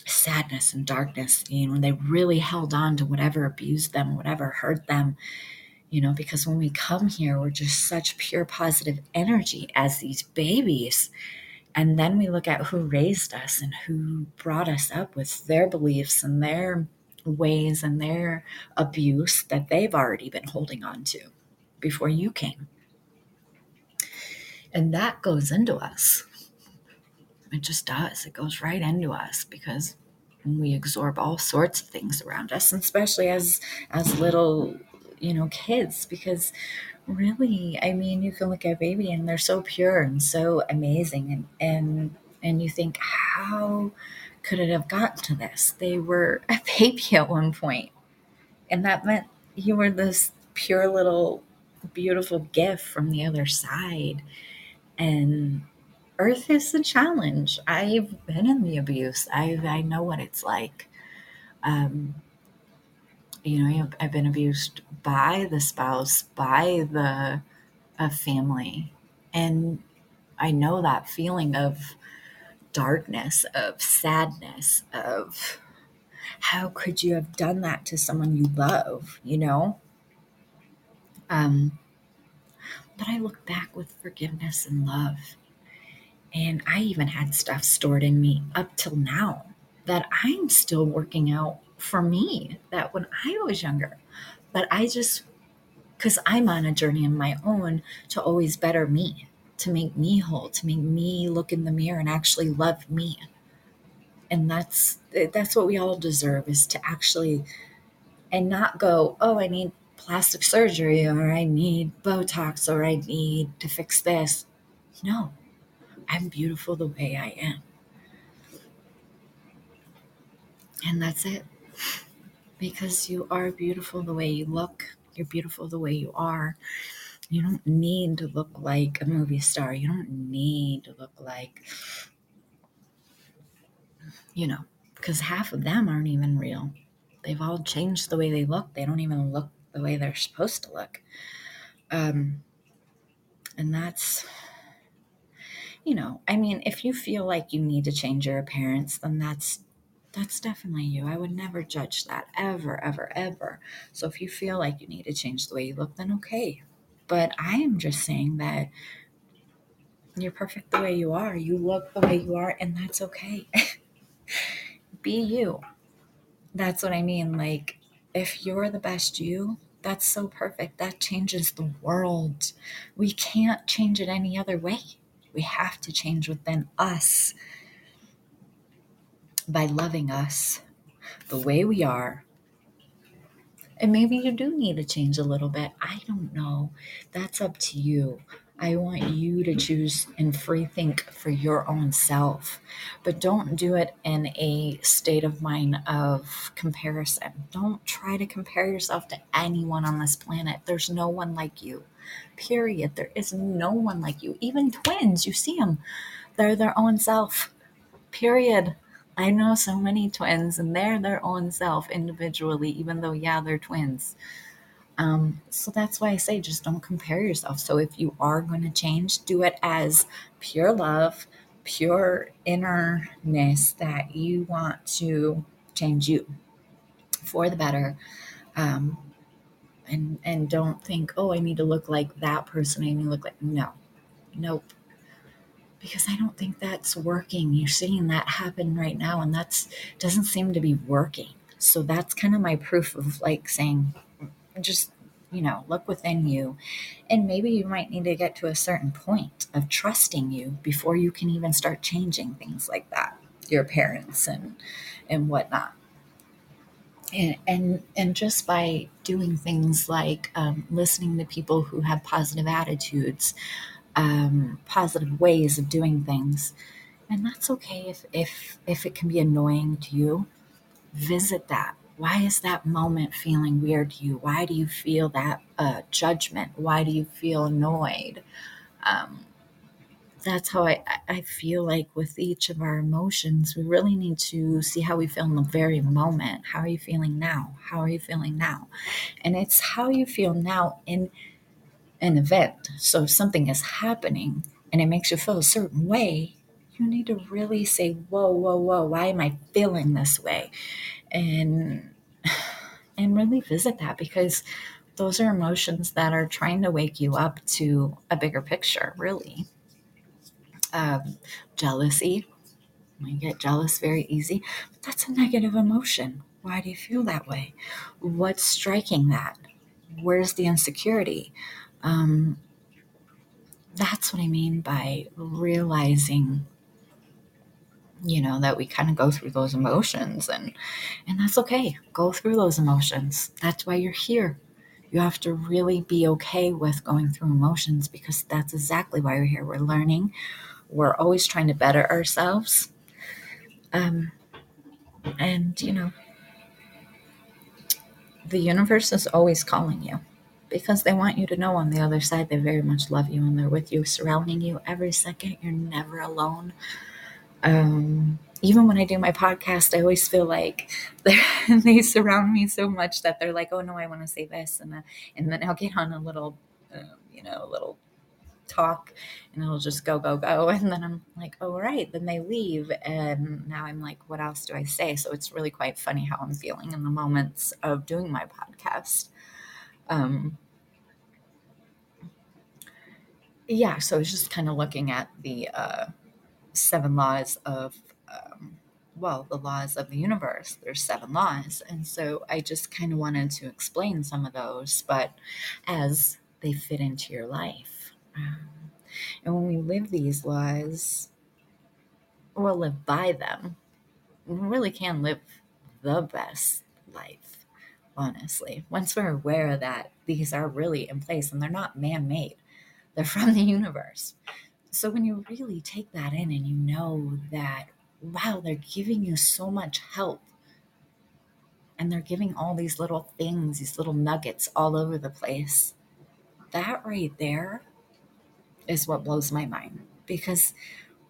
sadness and darkness. You know, they really held on to whatever abused them, whatever hurt them you know, because when we come here, we're just such pure positive energy as these babies. And then we look at who raised us and who brought us up with their beliefs and their ways and their abuse that they've already been holding on to before you came. And that goes into us. It just does. It goes right into us because we absorb all sorts of things around us, and especially as as little you know kids because really? I mean you can look at baby and they're so pure and so amazing and and and you think how could it have gotten to this? They were a baby at one point and that meant you were this pure little beautiful gift from the other side and earth is a challenge. I've been in the abuse. I i know what it's like. Um you know, I've been abused by the spouse, by the a family. And I know that feeling of darkness, of sadness, of how could you have done that to someone you love, you know? Um, but I look back with forgiveness and love. And I even had stuff stored in me up till now that I'm still working out for me that when I was younger. But I just, because I'm on a journey of my own to always better me, to make me whole, to make me look in the mirror and actually love me. And that's that's what we all deserve is to actually and not go, oh, I need plastic surgery or I need Botox or I need to fix this. No, I'm beautiful the way I am. And that's it because you are beautiful the way you look. You're beautiful the way you are. You don't need to look like a movie star. You don't need to look like, you know, because half of them aren't even real. They've all changed the way they look. They don't even look the way they're supposed to look. Um, And that's, you know, I mean, if you feel like you need to change your appearance, then that's that's definitely you. I would never judge that ever, ever, ever. So if you feel like you need to change the way you look, then okay. But I am just saying that you're perfect the way you are. You look the way you are, and that's okay. Be you. That's what I mean. Like, if you're the best you, that's so perfect. That changes the world. We can't change it any other way. We have to change within us by loving us the way we are. And maybe you do need to change a little bit. I don't know. That's up to you. I want you to choose and free think for your own self, but don't do it in a state of mind of comparison. Don't try to compare yourself to anyone on this planet. There's no one like you, period. There is no one like you. Even twins, you see them, they're their own self, period. I know so many twins and they're their own self individually, even though, yeah, they're twins. Um, so that's why I say just don't compare yourself. So if you are going to change, do it as pure love, pure innerness that you want to change you for the better. Um, and and don't think, oh, I need to look like that person. I need to look like no, nope. Because I don't think that's working. You're seeing that happen right now, and that's doesn't seem to be working. So that's kind of my proof of like saying, just you know look within you and maybe you might need to get to a certain point of trusting you before you can even start changing things like that your parents and and whatnot and and, and just by doing things like um, listening to people who have positive attitudes um, positive ways of doing things and that's okay if if if it can be annoying to you visit that why is that moment feeling weird to you? Why do you feel that uh, judgment? Why do you feel annoyed? Um, that's how I, I feel like with each of our emotions, we really need to see how we feel in the very moment. How are you feeling now? How are you feeling now? And it's how you feel now in an event. So if something is happening and it makes you feel a certain way, you need to really say, whoa, whoa, whoa, why am I feeling this way? and and really visit that because those are emotions that are trying to wake you up to a bigger picture really. Um, jealousy. We get jealous very easy but that's a negative emotion. Why do you feel that way? What's striking that? Where's the insecurity um, that's what i mean by realizing you know that we kind of go through those emotions and and that's okay. Go through those emotions. That's why you're here. You have to really be okay with going through emotions because that's exactly why we're here. We're learning. We're always trying to better ourselves. Um and you know the universe is always calling you because they want you to know on the other side they very much love you and they're with you surrounding you every second you're never alone um, even when I do my podcast, I always feel like they surround me so much that they're like, "Oh no, I want to say this," and uh, and then I'll get on a little, um, you know, little talk, and it'll just go, go, go, and then I'm like, "Oh right," then they leave, and now I'm like, "What else do I say?" So it's really quite funny how I'm feeling in the moments of doing my podcast. Um, yeah, so it's just kind of looking at the. Uh, seven laws of um, well the laws of the universe there's seven laws and so i just kind of wanted to explain some of those but as they fit into your life um, and when we live these laws or live by them we really can live the best life honestly once we're aware that these are really in place and they're not man-made they're from the universe so when you really take that in and you know that, wow, they're giving you so much help and they're giving all these little things, these little nuggets all over the place, that right there is what blows my mind because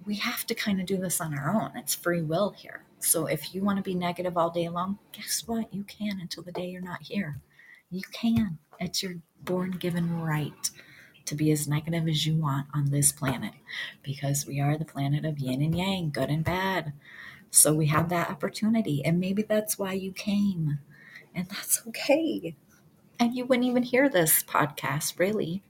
we have to kind of do this on our own. It's free will here. So if you want to be negative all day long, guess what? You can until the day you're not here. You can. It's your born given right to be as negative as you want on this planet because we are the planet of yin and yang, good and bad. So we have that opportunity. And maybe that's why you came. And that's okay. And you wouldn't even hear this podcast, really,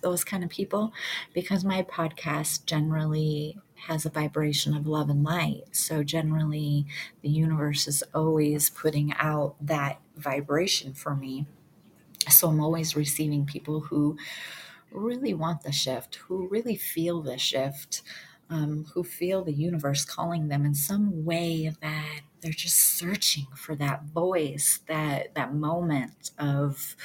those kind of people, because my podcast generally has a vibration of love and light. So generally, the universe is always putting out that vibration for me. So I'm always receiving people who really want the shift, who really feel the shift, um, who feel the universe calling them in some way that they're just searching for that voice, that that moment of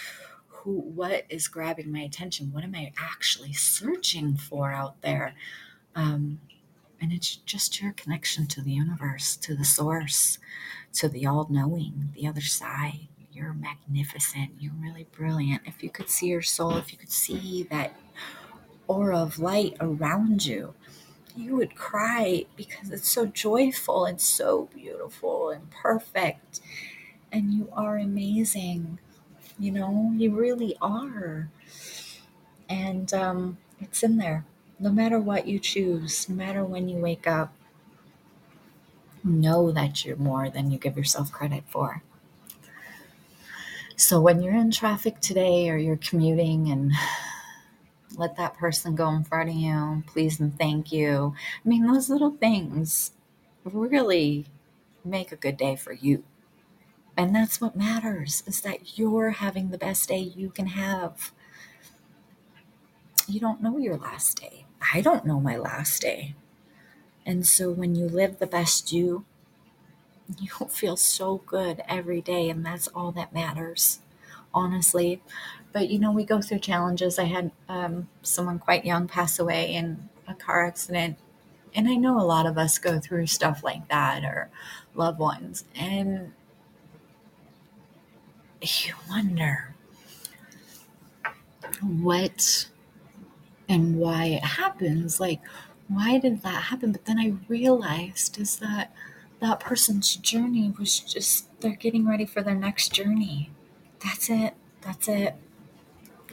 who what is grabbing my attention? What am i actually searching for out there? Um, and it's just your connection to the universe to the source to the all-knowing the other side you're magnificent you're really brilliant if you could see your soul if you could see that aura of light around you you would cry because it's so joyful and so beautiful and perfect and you are amazing you know, you really are. And um, it's in there. No matter what you choose, no matter when you wake up, know that you're more than you give yourself credit for. So when you're in traffic today or you're commuting and let that person go in front of you, please and thank you. I mean, those little things really make a good day for you. And that's what matters is that you're having the best day you can have. You don't know your last day. I don't know my last day. And so when you live the best you, you feel so good every day. And that's all that matters, honestly. But you know, we go through challenges. I had um, someone quite young pass away in a car accident. And I know a lot of us go through stuff like that or loved ones. And you wonder what and why it happens. Like, why did that happen? But then I realized is that that person's journey was just they're getting ready for their next journey. That's it. That's it.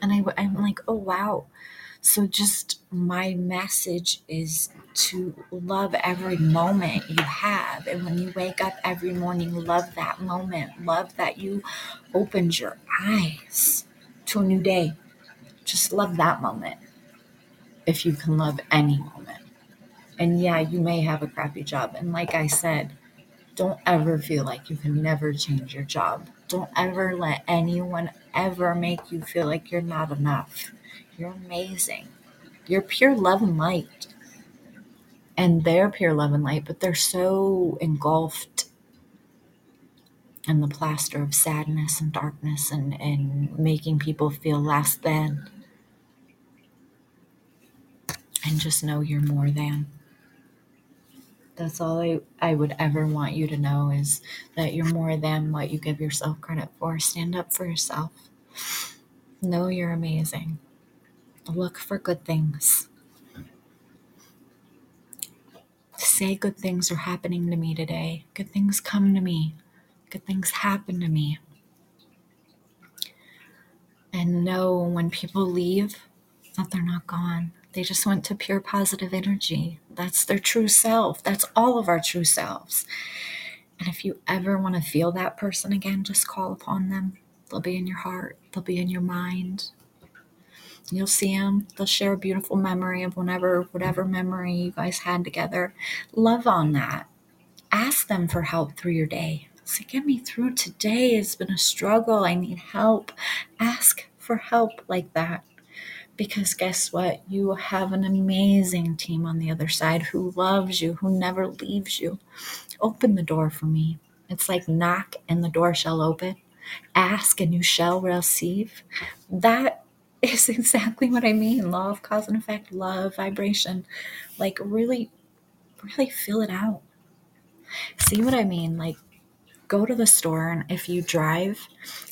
And I, I'm like, oh wow. So just my message is to love every moment you have. And when you wake up every morning, love that moment. Love that you opened your eyes to a new day. Just love that moment. If you can love any moment. And yeah, you may have a crappy job. And like I said, don't ever feel like you can never change your job. Don't ever let anyone ever make you feel like you're not enough. You're amazing. You're pure love and light and they're pure love and light, but they're so engulfed in the plaster of sadness and darkness and, and making people feel less than. And just know you're more than. That's all I, I would ever want you to know is that you're more than what you give yourself credit for. Stand up for yourself. Know you're amazing. Look for good things say good things are happening to me today. Good things come to me. Good things happen to me. And know when people leave that they're not gone. They just went to pure positive energy. That's their true self. That's all of our true selves. And if you ever want to feel that person again, just call upon them. They'll be in your heart, they'll be in your mind, You'll see them. They'll share a beautiful memory of whenever, whatever memory you guys had together. Love on that. Ask them for help through your day. Say, get me through today. It's been a struggle. I need help. Ask for help like that. Because guess what? You have an amazing team on the other side who loves you, who never leaves you. Open the door for me. It's like knock and the door shall open. Ask and you shall receive. That is exactly what I mean. Law of cause and effect, love, vibration. Like really, really feel it out. See what I mean? Like go to the store and if you drive,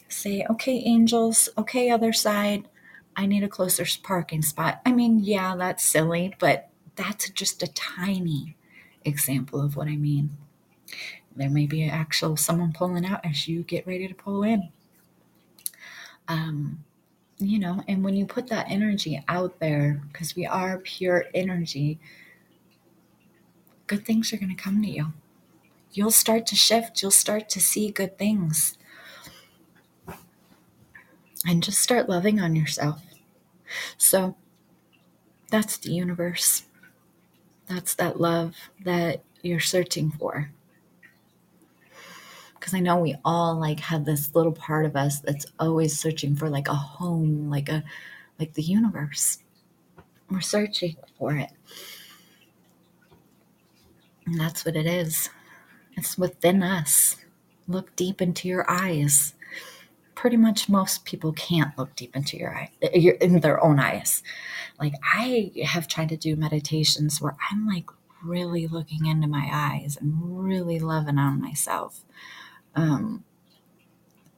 say, okay, angels, okay, other side, I need a closer parking spot. I mean, yeah, that's silly, but that's just a tiny example of what I mean. There may be actual someone pulling out as you get ready to pull in. Um, you know, and when you put that energy out there, because we are pure energy, good things are going to come to you. You'll start to shift, you'll start to see good things. And just start loving on yourself. So that's the universe. That's that love that you're searching for. Because I know we all like have this little part of us that's always searching for like a home, like a like the universe. We're searching for it. And that's what it is. It's within us. Look deep into your eyes. Pretty much most people can't look deep into your eye, in their own eyes. Like I have tried to do meditations where I'm like really looking into my eyes and really loving on myself. Um,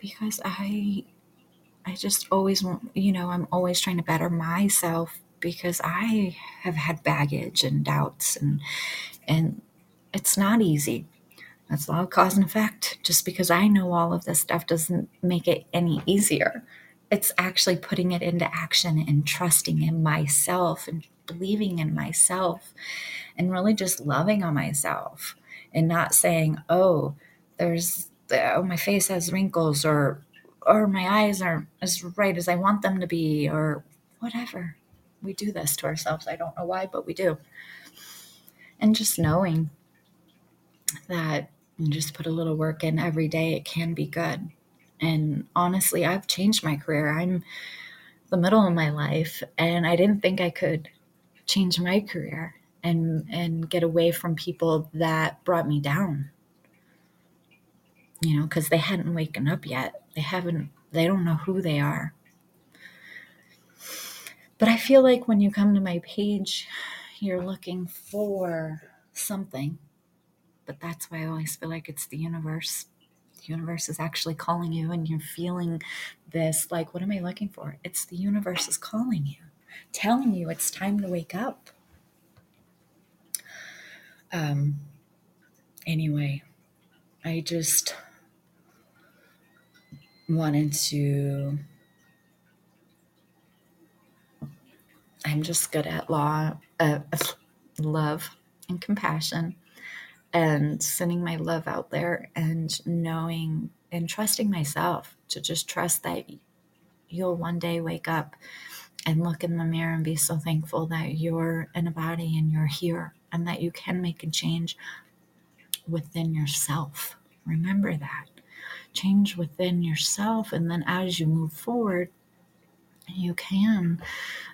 because I I just always want, you know, I'm always trying to better myself because I have had baggage and doubts and and it's not easy. That's of cause and effect. Just because I know all of this stuff doesn't make it any easier. It's actually putting it into action and trusting in myself and believing in myself and really just loving on myself and not saying, oh, there's, oh, my face has wrinkles or, or my eyes aren't as right as I want them to be or whatever. We do this to ourselves. I don't know why, but we do. And just knowing that you just put a little work in every day, it can be good. And honestly, I've changed my career. I'm the middle of my life, and I didn't think I could change my career and and get away from people that brought me down. You know, because they hadn't waken up yet. They haven't. They don't know who they are. But I feel like when you come to my page, you're looking for something but that's why I always feel like it's the universe. The universe is actually calling you, and you're feeling this like, what am I looking for? It's the universe is calling you, telling you it's time to wake up. Um, anyway, I just wanted to. I'm just good at law, uh, love, and compassion and sending my love out there and knowing and trusting myself to just trust that you'll one day wake up and look in the mirror and be so thankful that you're in a body and you're here and that you can make a change within yourself. Remember that. Change within yourself. And then as you move forward, you can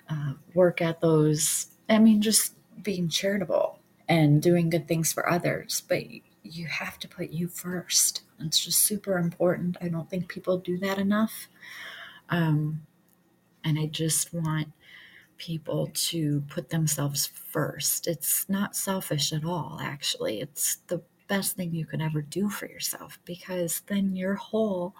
uh, work at those. I mean, just being charitable and doing good things for others, but you have to put you first. It's just super important. I don't think people do that enough. Um, and I just want people to put themselves first. It's not selfish at all, actually. It's the best thing you can ever do for yourself because then you're whole.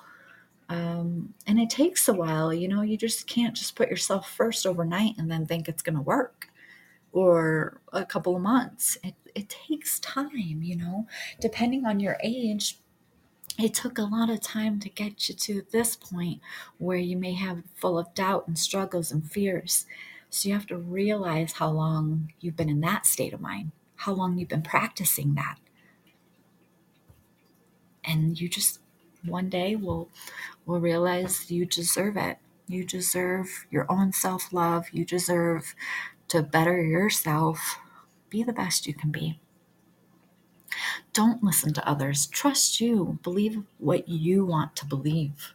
Um, and it takes a while, you know, you just can't just put yourself first overnight and then think it's going to work or a couple of months. It, it takes time, you know, depending on your age. It took a lot of time to get you to this point where you may have full of doubt and struggles and fears. So you have to realize how long you've been in that state of mind, how long you've been practicing that. And you just one day will will realize you deserve it. You deserve your own self-love. You deserve to better yourself, be the best you can be. Don't listen to others. Trust you. Believe what you want to believe.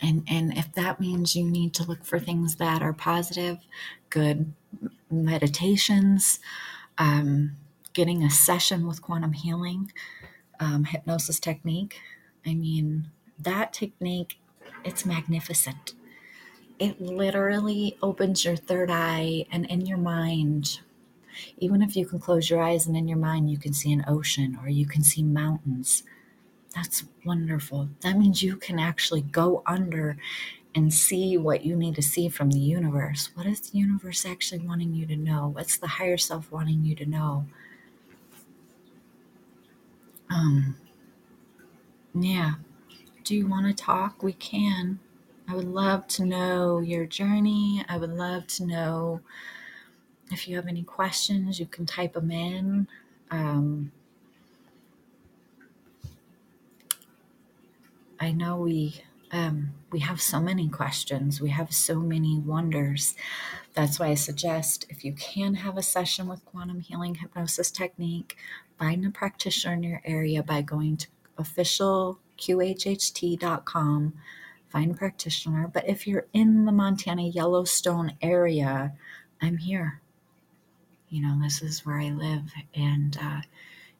And and if that means you need to look for things that are positive, good meditations, um, getting a session with quantum healing, um, hypnosis technique. I mean, that technique, it's magnificent it literally opens your third eye and in your mind. Even if you can close your eyes and in your mind you can see an ocean or you can see mountains. That's wonderful. That means you can actually go under and see what you need to see from the universe. What is the universe actually wanting you to know? What's the higher self wanting you to know? Um yeah. Do you want to talk? We can I would love to know your journey. I would love to know if you have any questions, you can type them in. Um, I know we um, we have so many questions. We have so many wonders. That's why I suggest if you can have a session with quantum healing hypnosis technique, find a practitioner in your area by going to officialqhht.com, find a practitioner. But if you're in the Montana Yellowstone area, I'm here. You know, this is where I live, and uh,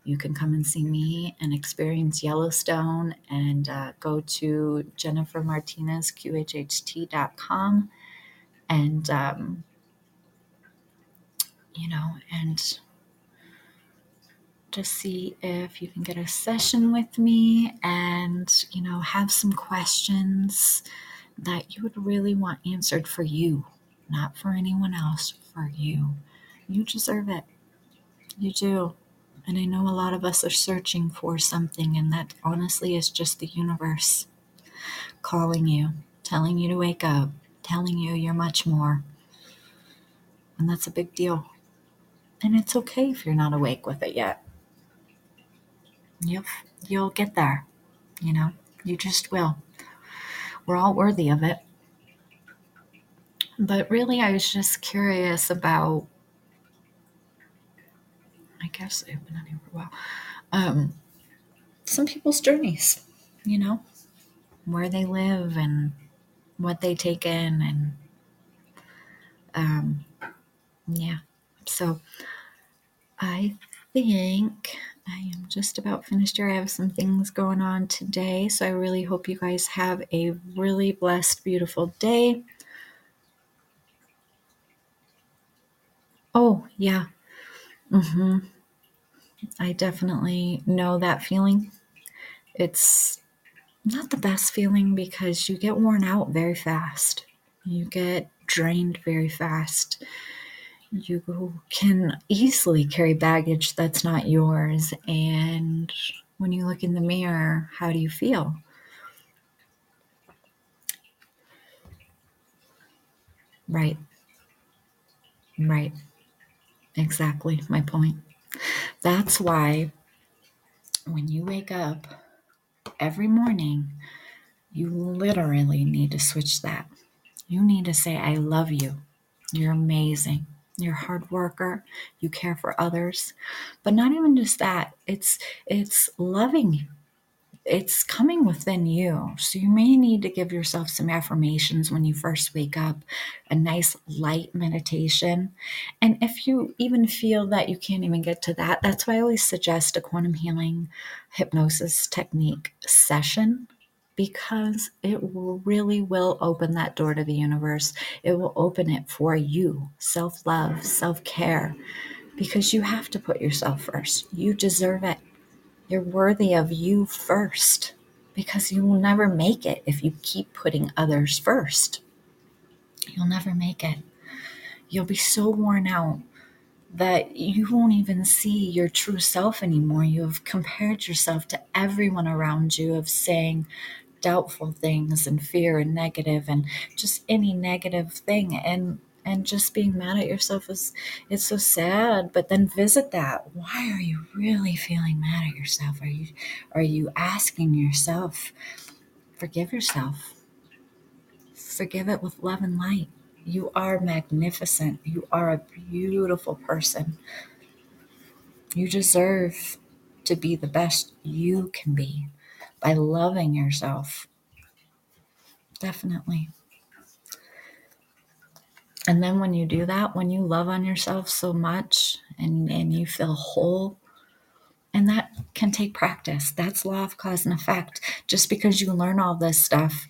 you can come and see me and experience Yellowstone and uh, go to Jennifer Martinez, jennifermartinezqhht.com and, um, you know, and just see if you can get a session with me and, you know, have some questions that you would really want answered for you, not for anyone else, for you. You deserve it. You do. And I know a lot of us are searching for something, and that honestly is just the universe calling you, telling you to wake up, telling you you're much more. And that's a big deal. And it's okay if you're not awake with it yet. You'll, you'll get there. You know, you just will. We're all worthy of it. But really, I was just curious about I guess I've been on here for a while. Um, some people's journeys, you know, where they live and what they take in, and um, yeah. So I think I am just about finished here. I have some things going on today, so I really hope you guys have a really blessed, beautiful day. Oh, yeah. Mm-hmm. I definitely know that feeling. It's not the best feeling because you get worn out very fast. You get drained very fast. You can easily carry baggage that's not yours. And when you look in the mirror, how do you feel? Right. Right. Exactly my point. That's why when you wake up every morning, you literally need to switch that. You need to say, I love you. You're amazing. You're a hard worker. You care for others. But not even just that. It's it's loving it's coming within you. So you may need to give yourself some affirmations when you first wake up, a nice light meditation. And if you even feel that you can't even get to that, that's why I always suggest a quantum healing hypnosis technique session because it really will open that door to the universe. It will open it for you. Self love, self care, because you have to put yourself first. You deserve it. You're worthy of you first because you will never make it if you keep putting others first. You'll never make it. You'll be so worn out that you won't even see your true self anymore. You have compared yourself to everyone around you, of saying doubtful things and fear and negative and just any negative thing. And and just being mad at yourself is it's so sad. But then visit that. Why are you really feeling mad at yourself? Are you are you asking yourself forgive yourself. Forgive it with love and light. You are magnificent. You are a beautiful person. You deserve to be the best you can be by loving yourself definitely and then when you do that, when you love on yourself so much and, and you feel whole, and that can take practice. That's law of cause and effect. Just because you learn all this stuff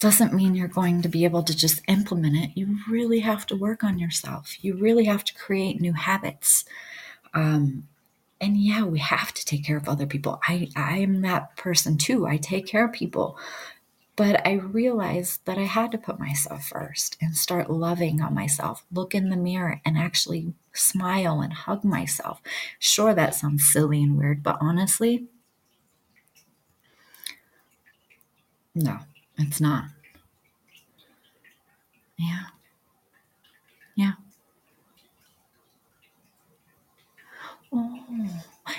doesn't mean you're going to be able to just implement it. You really have to work on yourself. You really have to create new habits. Um, and yeah we have to take care of other people. I i'm that person too. I take care of people. But i realized that i had to put myself first and start loving on myself. Look in the mirror and actually smile and hug myself. Sure that sounds silly and weird but honestly no it's not. Yeah. Yeah.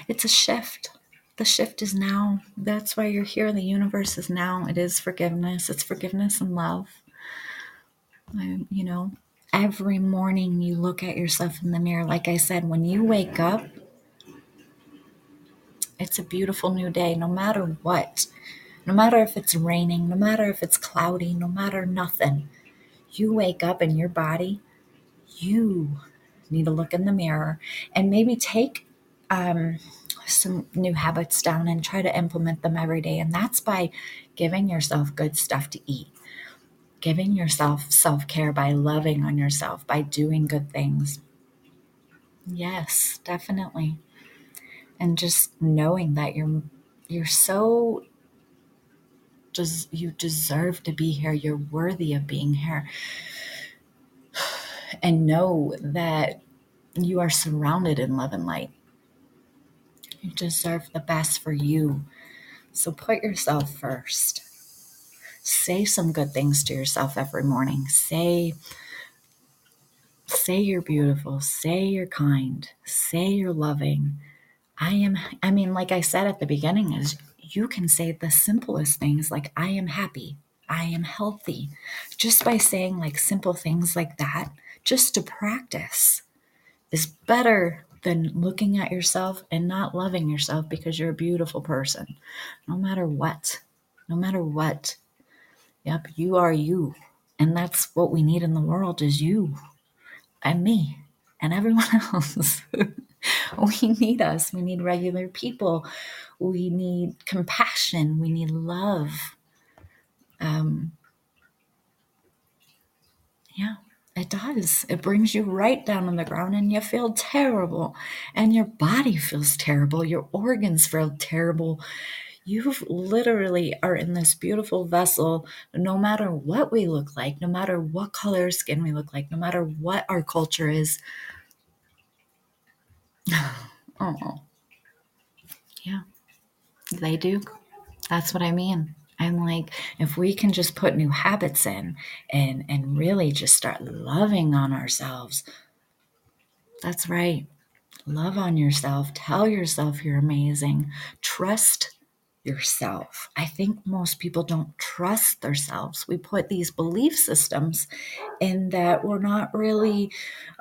It's a shift. The shift is now. That's why you're here. The universe is now. It is forgiveness. It's forgiveness and love. I, you know, every morning you look at yourself in the mirror. Like I said, when you wake up, it's a beautiful new day, no matter what. No matter if it's raining, no matter if it's cloudy, no matter nothing. You wake up in your body, you need to look in the mirror and maybe take um, some new habits down and try to implement them every day. And that's by giving yourself good stuff to eat, giving yourself self care by loving on yourself, by doing good things. Yes, definitely. And just knowing that you're you're so just you deserve to be here. You're worthy of being here. And know that you are surrounded in love and light. You deserve the best for you. So put yourself first. Say some good things to yourself every morning. Say say you're beautiful, say you're kind, say you're loving. I am I mean like I said at the beginning is you can say the simplest things like I am happy, I am healthy. Just by saying like simple things like that, just to practice is better than looking at yourself and not loving yourself because you're a beautiful person. No matter what. No matter what. Yep, you are you. And that's what we need in the world is you and me and everyone else. we need us. We need regular people. We need compassion. We need love. Um, yeah. It does. It brings you right down on the ground and you feel terrible. And your body feels terrible. Your organs feel terrible. You literally are in this beautiful vessel, no matter what we look like, no matter what color skin we look like, no matter what our culture is. oh. Yeah. They do. That's what I mean. I'm like, if we can just put new habits in and and really just start loving on ourselves. That's right. Love on yourself. Tell yourself you're amazing. Trust yourself. I think most people don't trust themselves. We put these belief systems in that we're not really,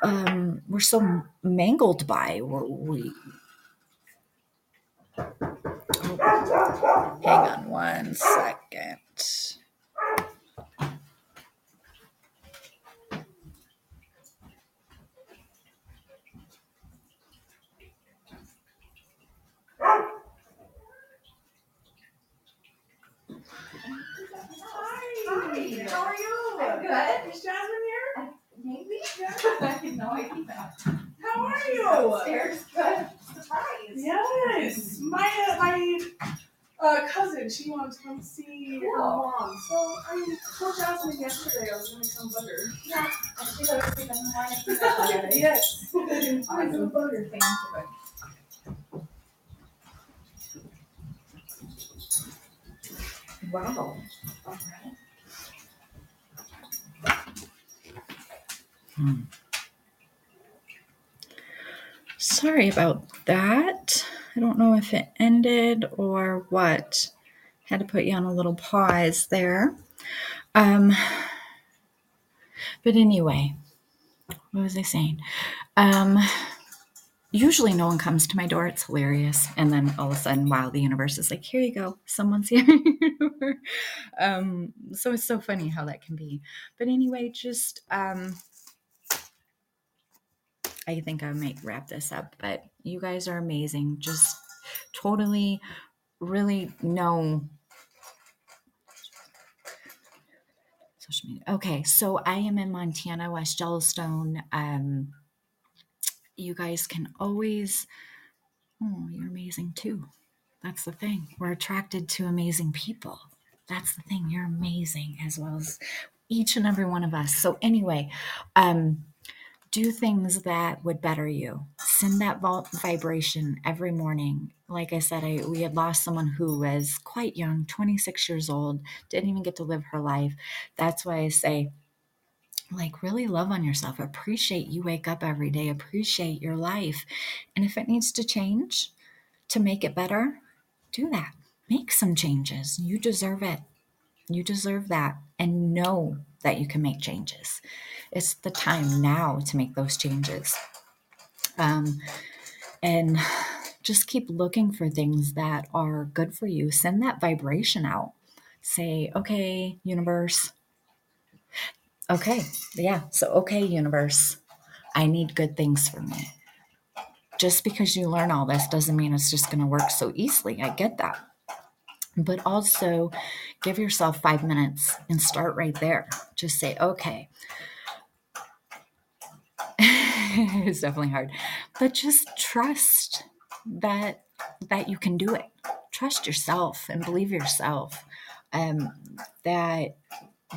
um, we're so mangled by. We're, we Hang on one second. Hi. How are you? I'm good. Is Jasmine here? Maybe. Yeah. I have no idea. How are you? Upstairs, good. Surprise. Yes. My uh, my uh, cousin, she wanted to come see her mom. So I told Jasmine yesterday I was gonna come bug her. Yeah. I see that we're sleeping in the morning. Keep that together. Yes. I'm gonna Awesome. bug. Thank you. Wow. All right. Sorry about that. I don't know if it ended or what. Had to put you on a little pause there. Um, but anyway, what was I saying? Um, usually no one comes to my door. It's hilarious. And then all of a sudden, wow, the universe is like, here you go. Someone's here. um, so it's so funny how that can be. But anyway, just um, I think I might wrap this up, but you guys are amazing. Just totally, really know. Social media. Okay, so I am in Montana, West Yellowstone. Um, you guys can always. Oh, you're amazing too. That's the thing. We're attracted to amazing people. That's the thing. You're amazing as well as each and every one of us. So anyway, um, do things that would better you. Send that vibration every morning. Like I said, I we had lost someone who was quite young, 26 years old, didn't even get to live her life. That's why I say, like, really love on yourself. Appreciate you wake up every day. Appreciate your life. And if it needs to change, to make it better, do that. Make some changes. You deserve it. You deserve that. And know that you can make changes. It's the time now to make those changes. Um, and just keep looking for things that are good for you. Send that vibration out. Say, okay, universe. Okay, yeah. So, okay, universe, I need good things for me. Just because you learn all this doesn't mean it's just going to work so easily. I get that. But also give yourself five minutes and start right there. Just say, okay. it's definitely hard, but just trust that that you can do it. Trust yourself and believe yourself. Um, that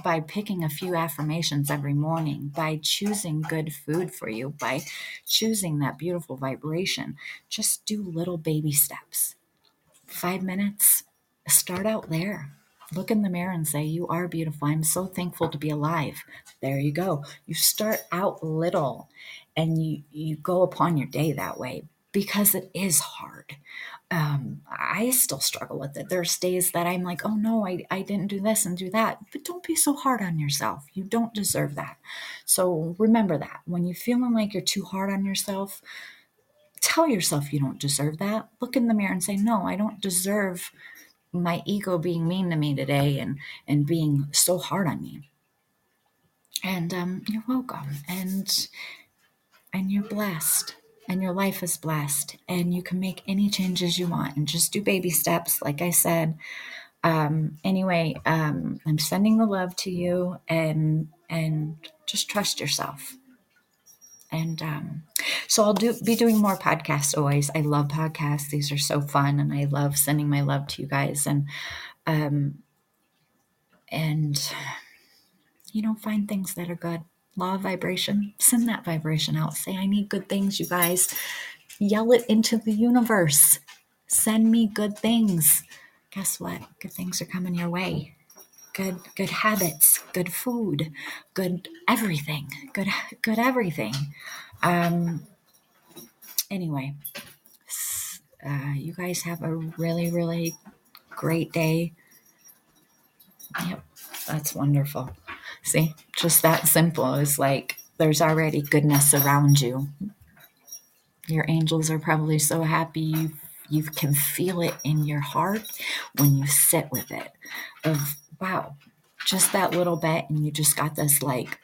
by picking a few affirmations every morning, by choosing good food for you, by choosing that beautiful vibration, just do little baby steps. Five minutes, start out there. Look in the mirror and say, You are beautiful. I'm so thankful to be alive. There you go. You start out little and you, you go upon your day that way because it is hard. Um, I still struggle with it. There's days that I'm like, oh no, I, I didn't do this and do that. But don't be so hard on yourself. You don't deserve that. So remember that. When you're feeling like you're too hard on yourself, tell yourself you don't deserve that. Look in the mirror and say, no, I don't deserve my ego being mean to me today and, and being so hard on me. And um, you're welcome. And and you're blessed and your life is blessed and you can make any changes you want and just do baby steps like i said um, anyway um, i'm sending the love to you and and just trust yourself and um, so i'll do be doing more podcasts always i love podcasts these are so fun and i love sending my love to you guys and um and you know find things that are good law of vibration, send that vibration out. Say, I need good things, you guys. Yell it into the universe. Send me good things. Guess what? Good things are coming your way. Good, good habits, good food, good everything, good, good everything. Um. Anyway, uh, you guys have a really, really great day. Yep, that's wonderful. See, just that simple is like there's already goodness around you. Your angels are probably so happy you you can feel it in your heart when you sit with it. Of wow, just that little bit, and you just got this like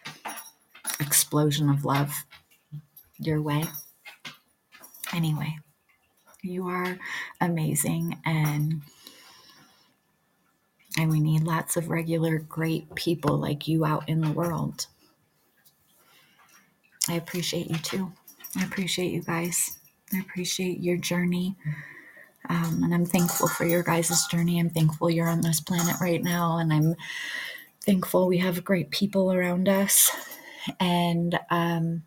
explosion of love your way. Anyway, you are amazing and and we need lots of regular, great people like you out in the world. I appreciate you too. I appreciate you guys. I appreciate your journey. Um, and I'm thankful for your guys' journey. I'm thankful you're on this planet right now. And I'm thankful we have great people around us. And, um,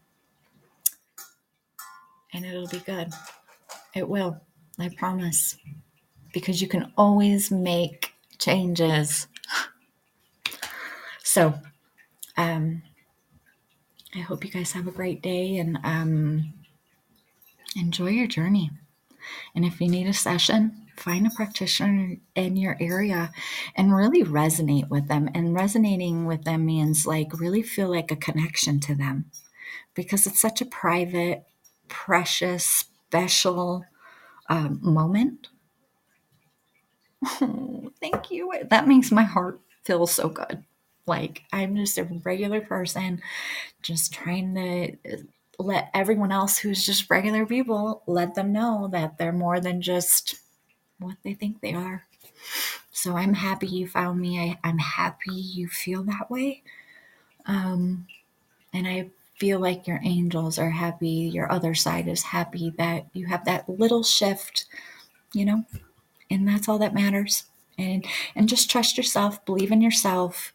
and it'll be good. It will. I promise. Because you can always make changes. So, um, I hope you guys have a great day and um, enjoy your journey. And if you need a session, find a practitioner in your area and really resonate with them. And resonating with them means like really feel like a connection to them because it's such a private, precious, special um, moment Oh, thank you. That makes my heart feel so good. Like I'm just a regular person, just trying to let everyone else who's just regular people let them know that they're more than just what they think they are. So I'm happy you found me. I, I'm happy you feel that way. Um, and I feel like your angels are happy, your other side is happy that you have that little shift, you know, and that's all that matters and and just trust yourself believe in yourself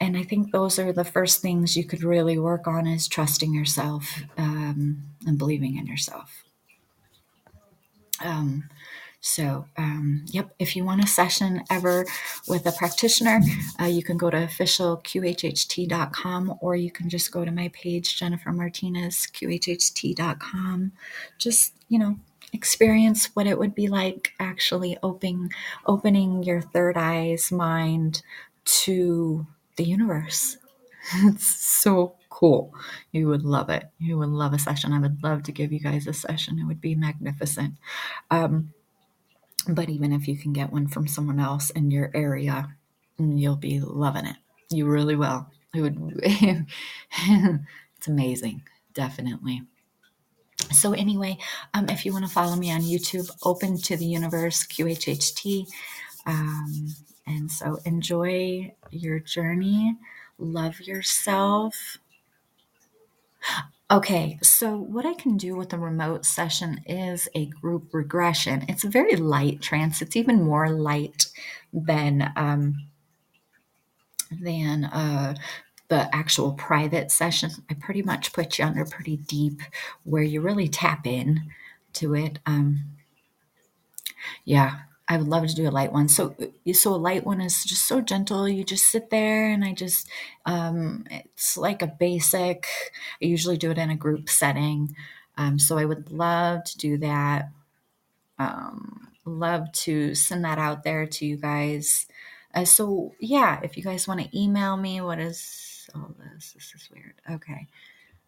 and i think those are the first things you could really work on is trusting yourself um, and believing in yourself. Um, so um, yep if you want a session ever with a practitioner uh, you can go to officialqhht.com or you can just go to my page jennifer martinez qhht.com just you know experience what it would be like actually opening opening your third eyes mind to the universe. It's so cool. You would love it. You would love a session. I would love to give you guys a session. It would be magnificent. Um, but even if you can get one from someone else in your area, you'll be loving it. You really will. It would. it's amazing. Definitely. So anyway, um, if you want to follow me on YouTube, Open to the Universe QHHT. Um, and so enjoy your journey. Love yourself. Okay, so what I can do with a remote session is a group regression. It's a very light trance. It's even more light than um, than uh, the actual private session. I pretty much put you under pretty deep, where you really tap in to it. Um, yeah, I would love to do a light one. So, so a light one is just so gentle. You just sit there, and I just, um, it's like a basic. I usually do it in a group setting. Um, so I would love to do that. Um, love to send that out there to you guys. Uh, so yeah, if you guys want to email me, what is all this? This is weird. Okay.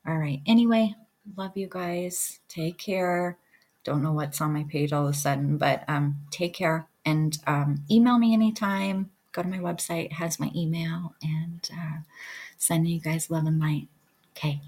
All right. Anyway, love you guys. Take care. Don't know what's on my page all of a sudden, but um, take care and um, email me anytime. Go to my website, has my email, and uh, sending you guys love and light. Okay.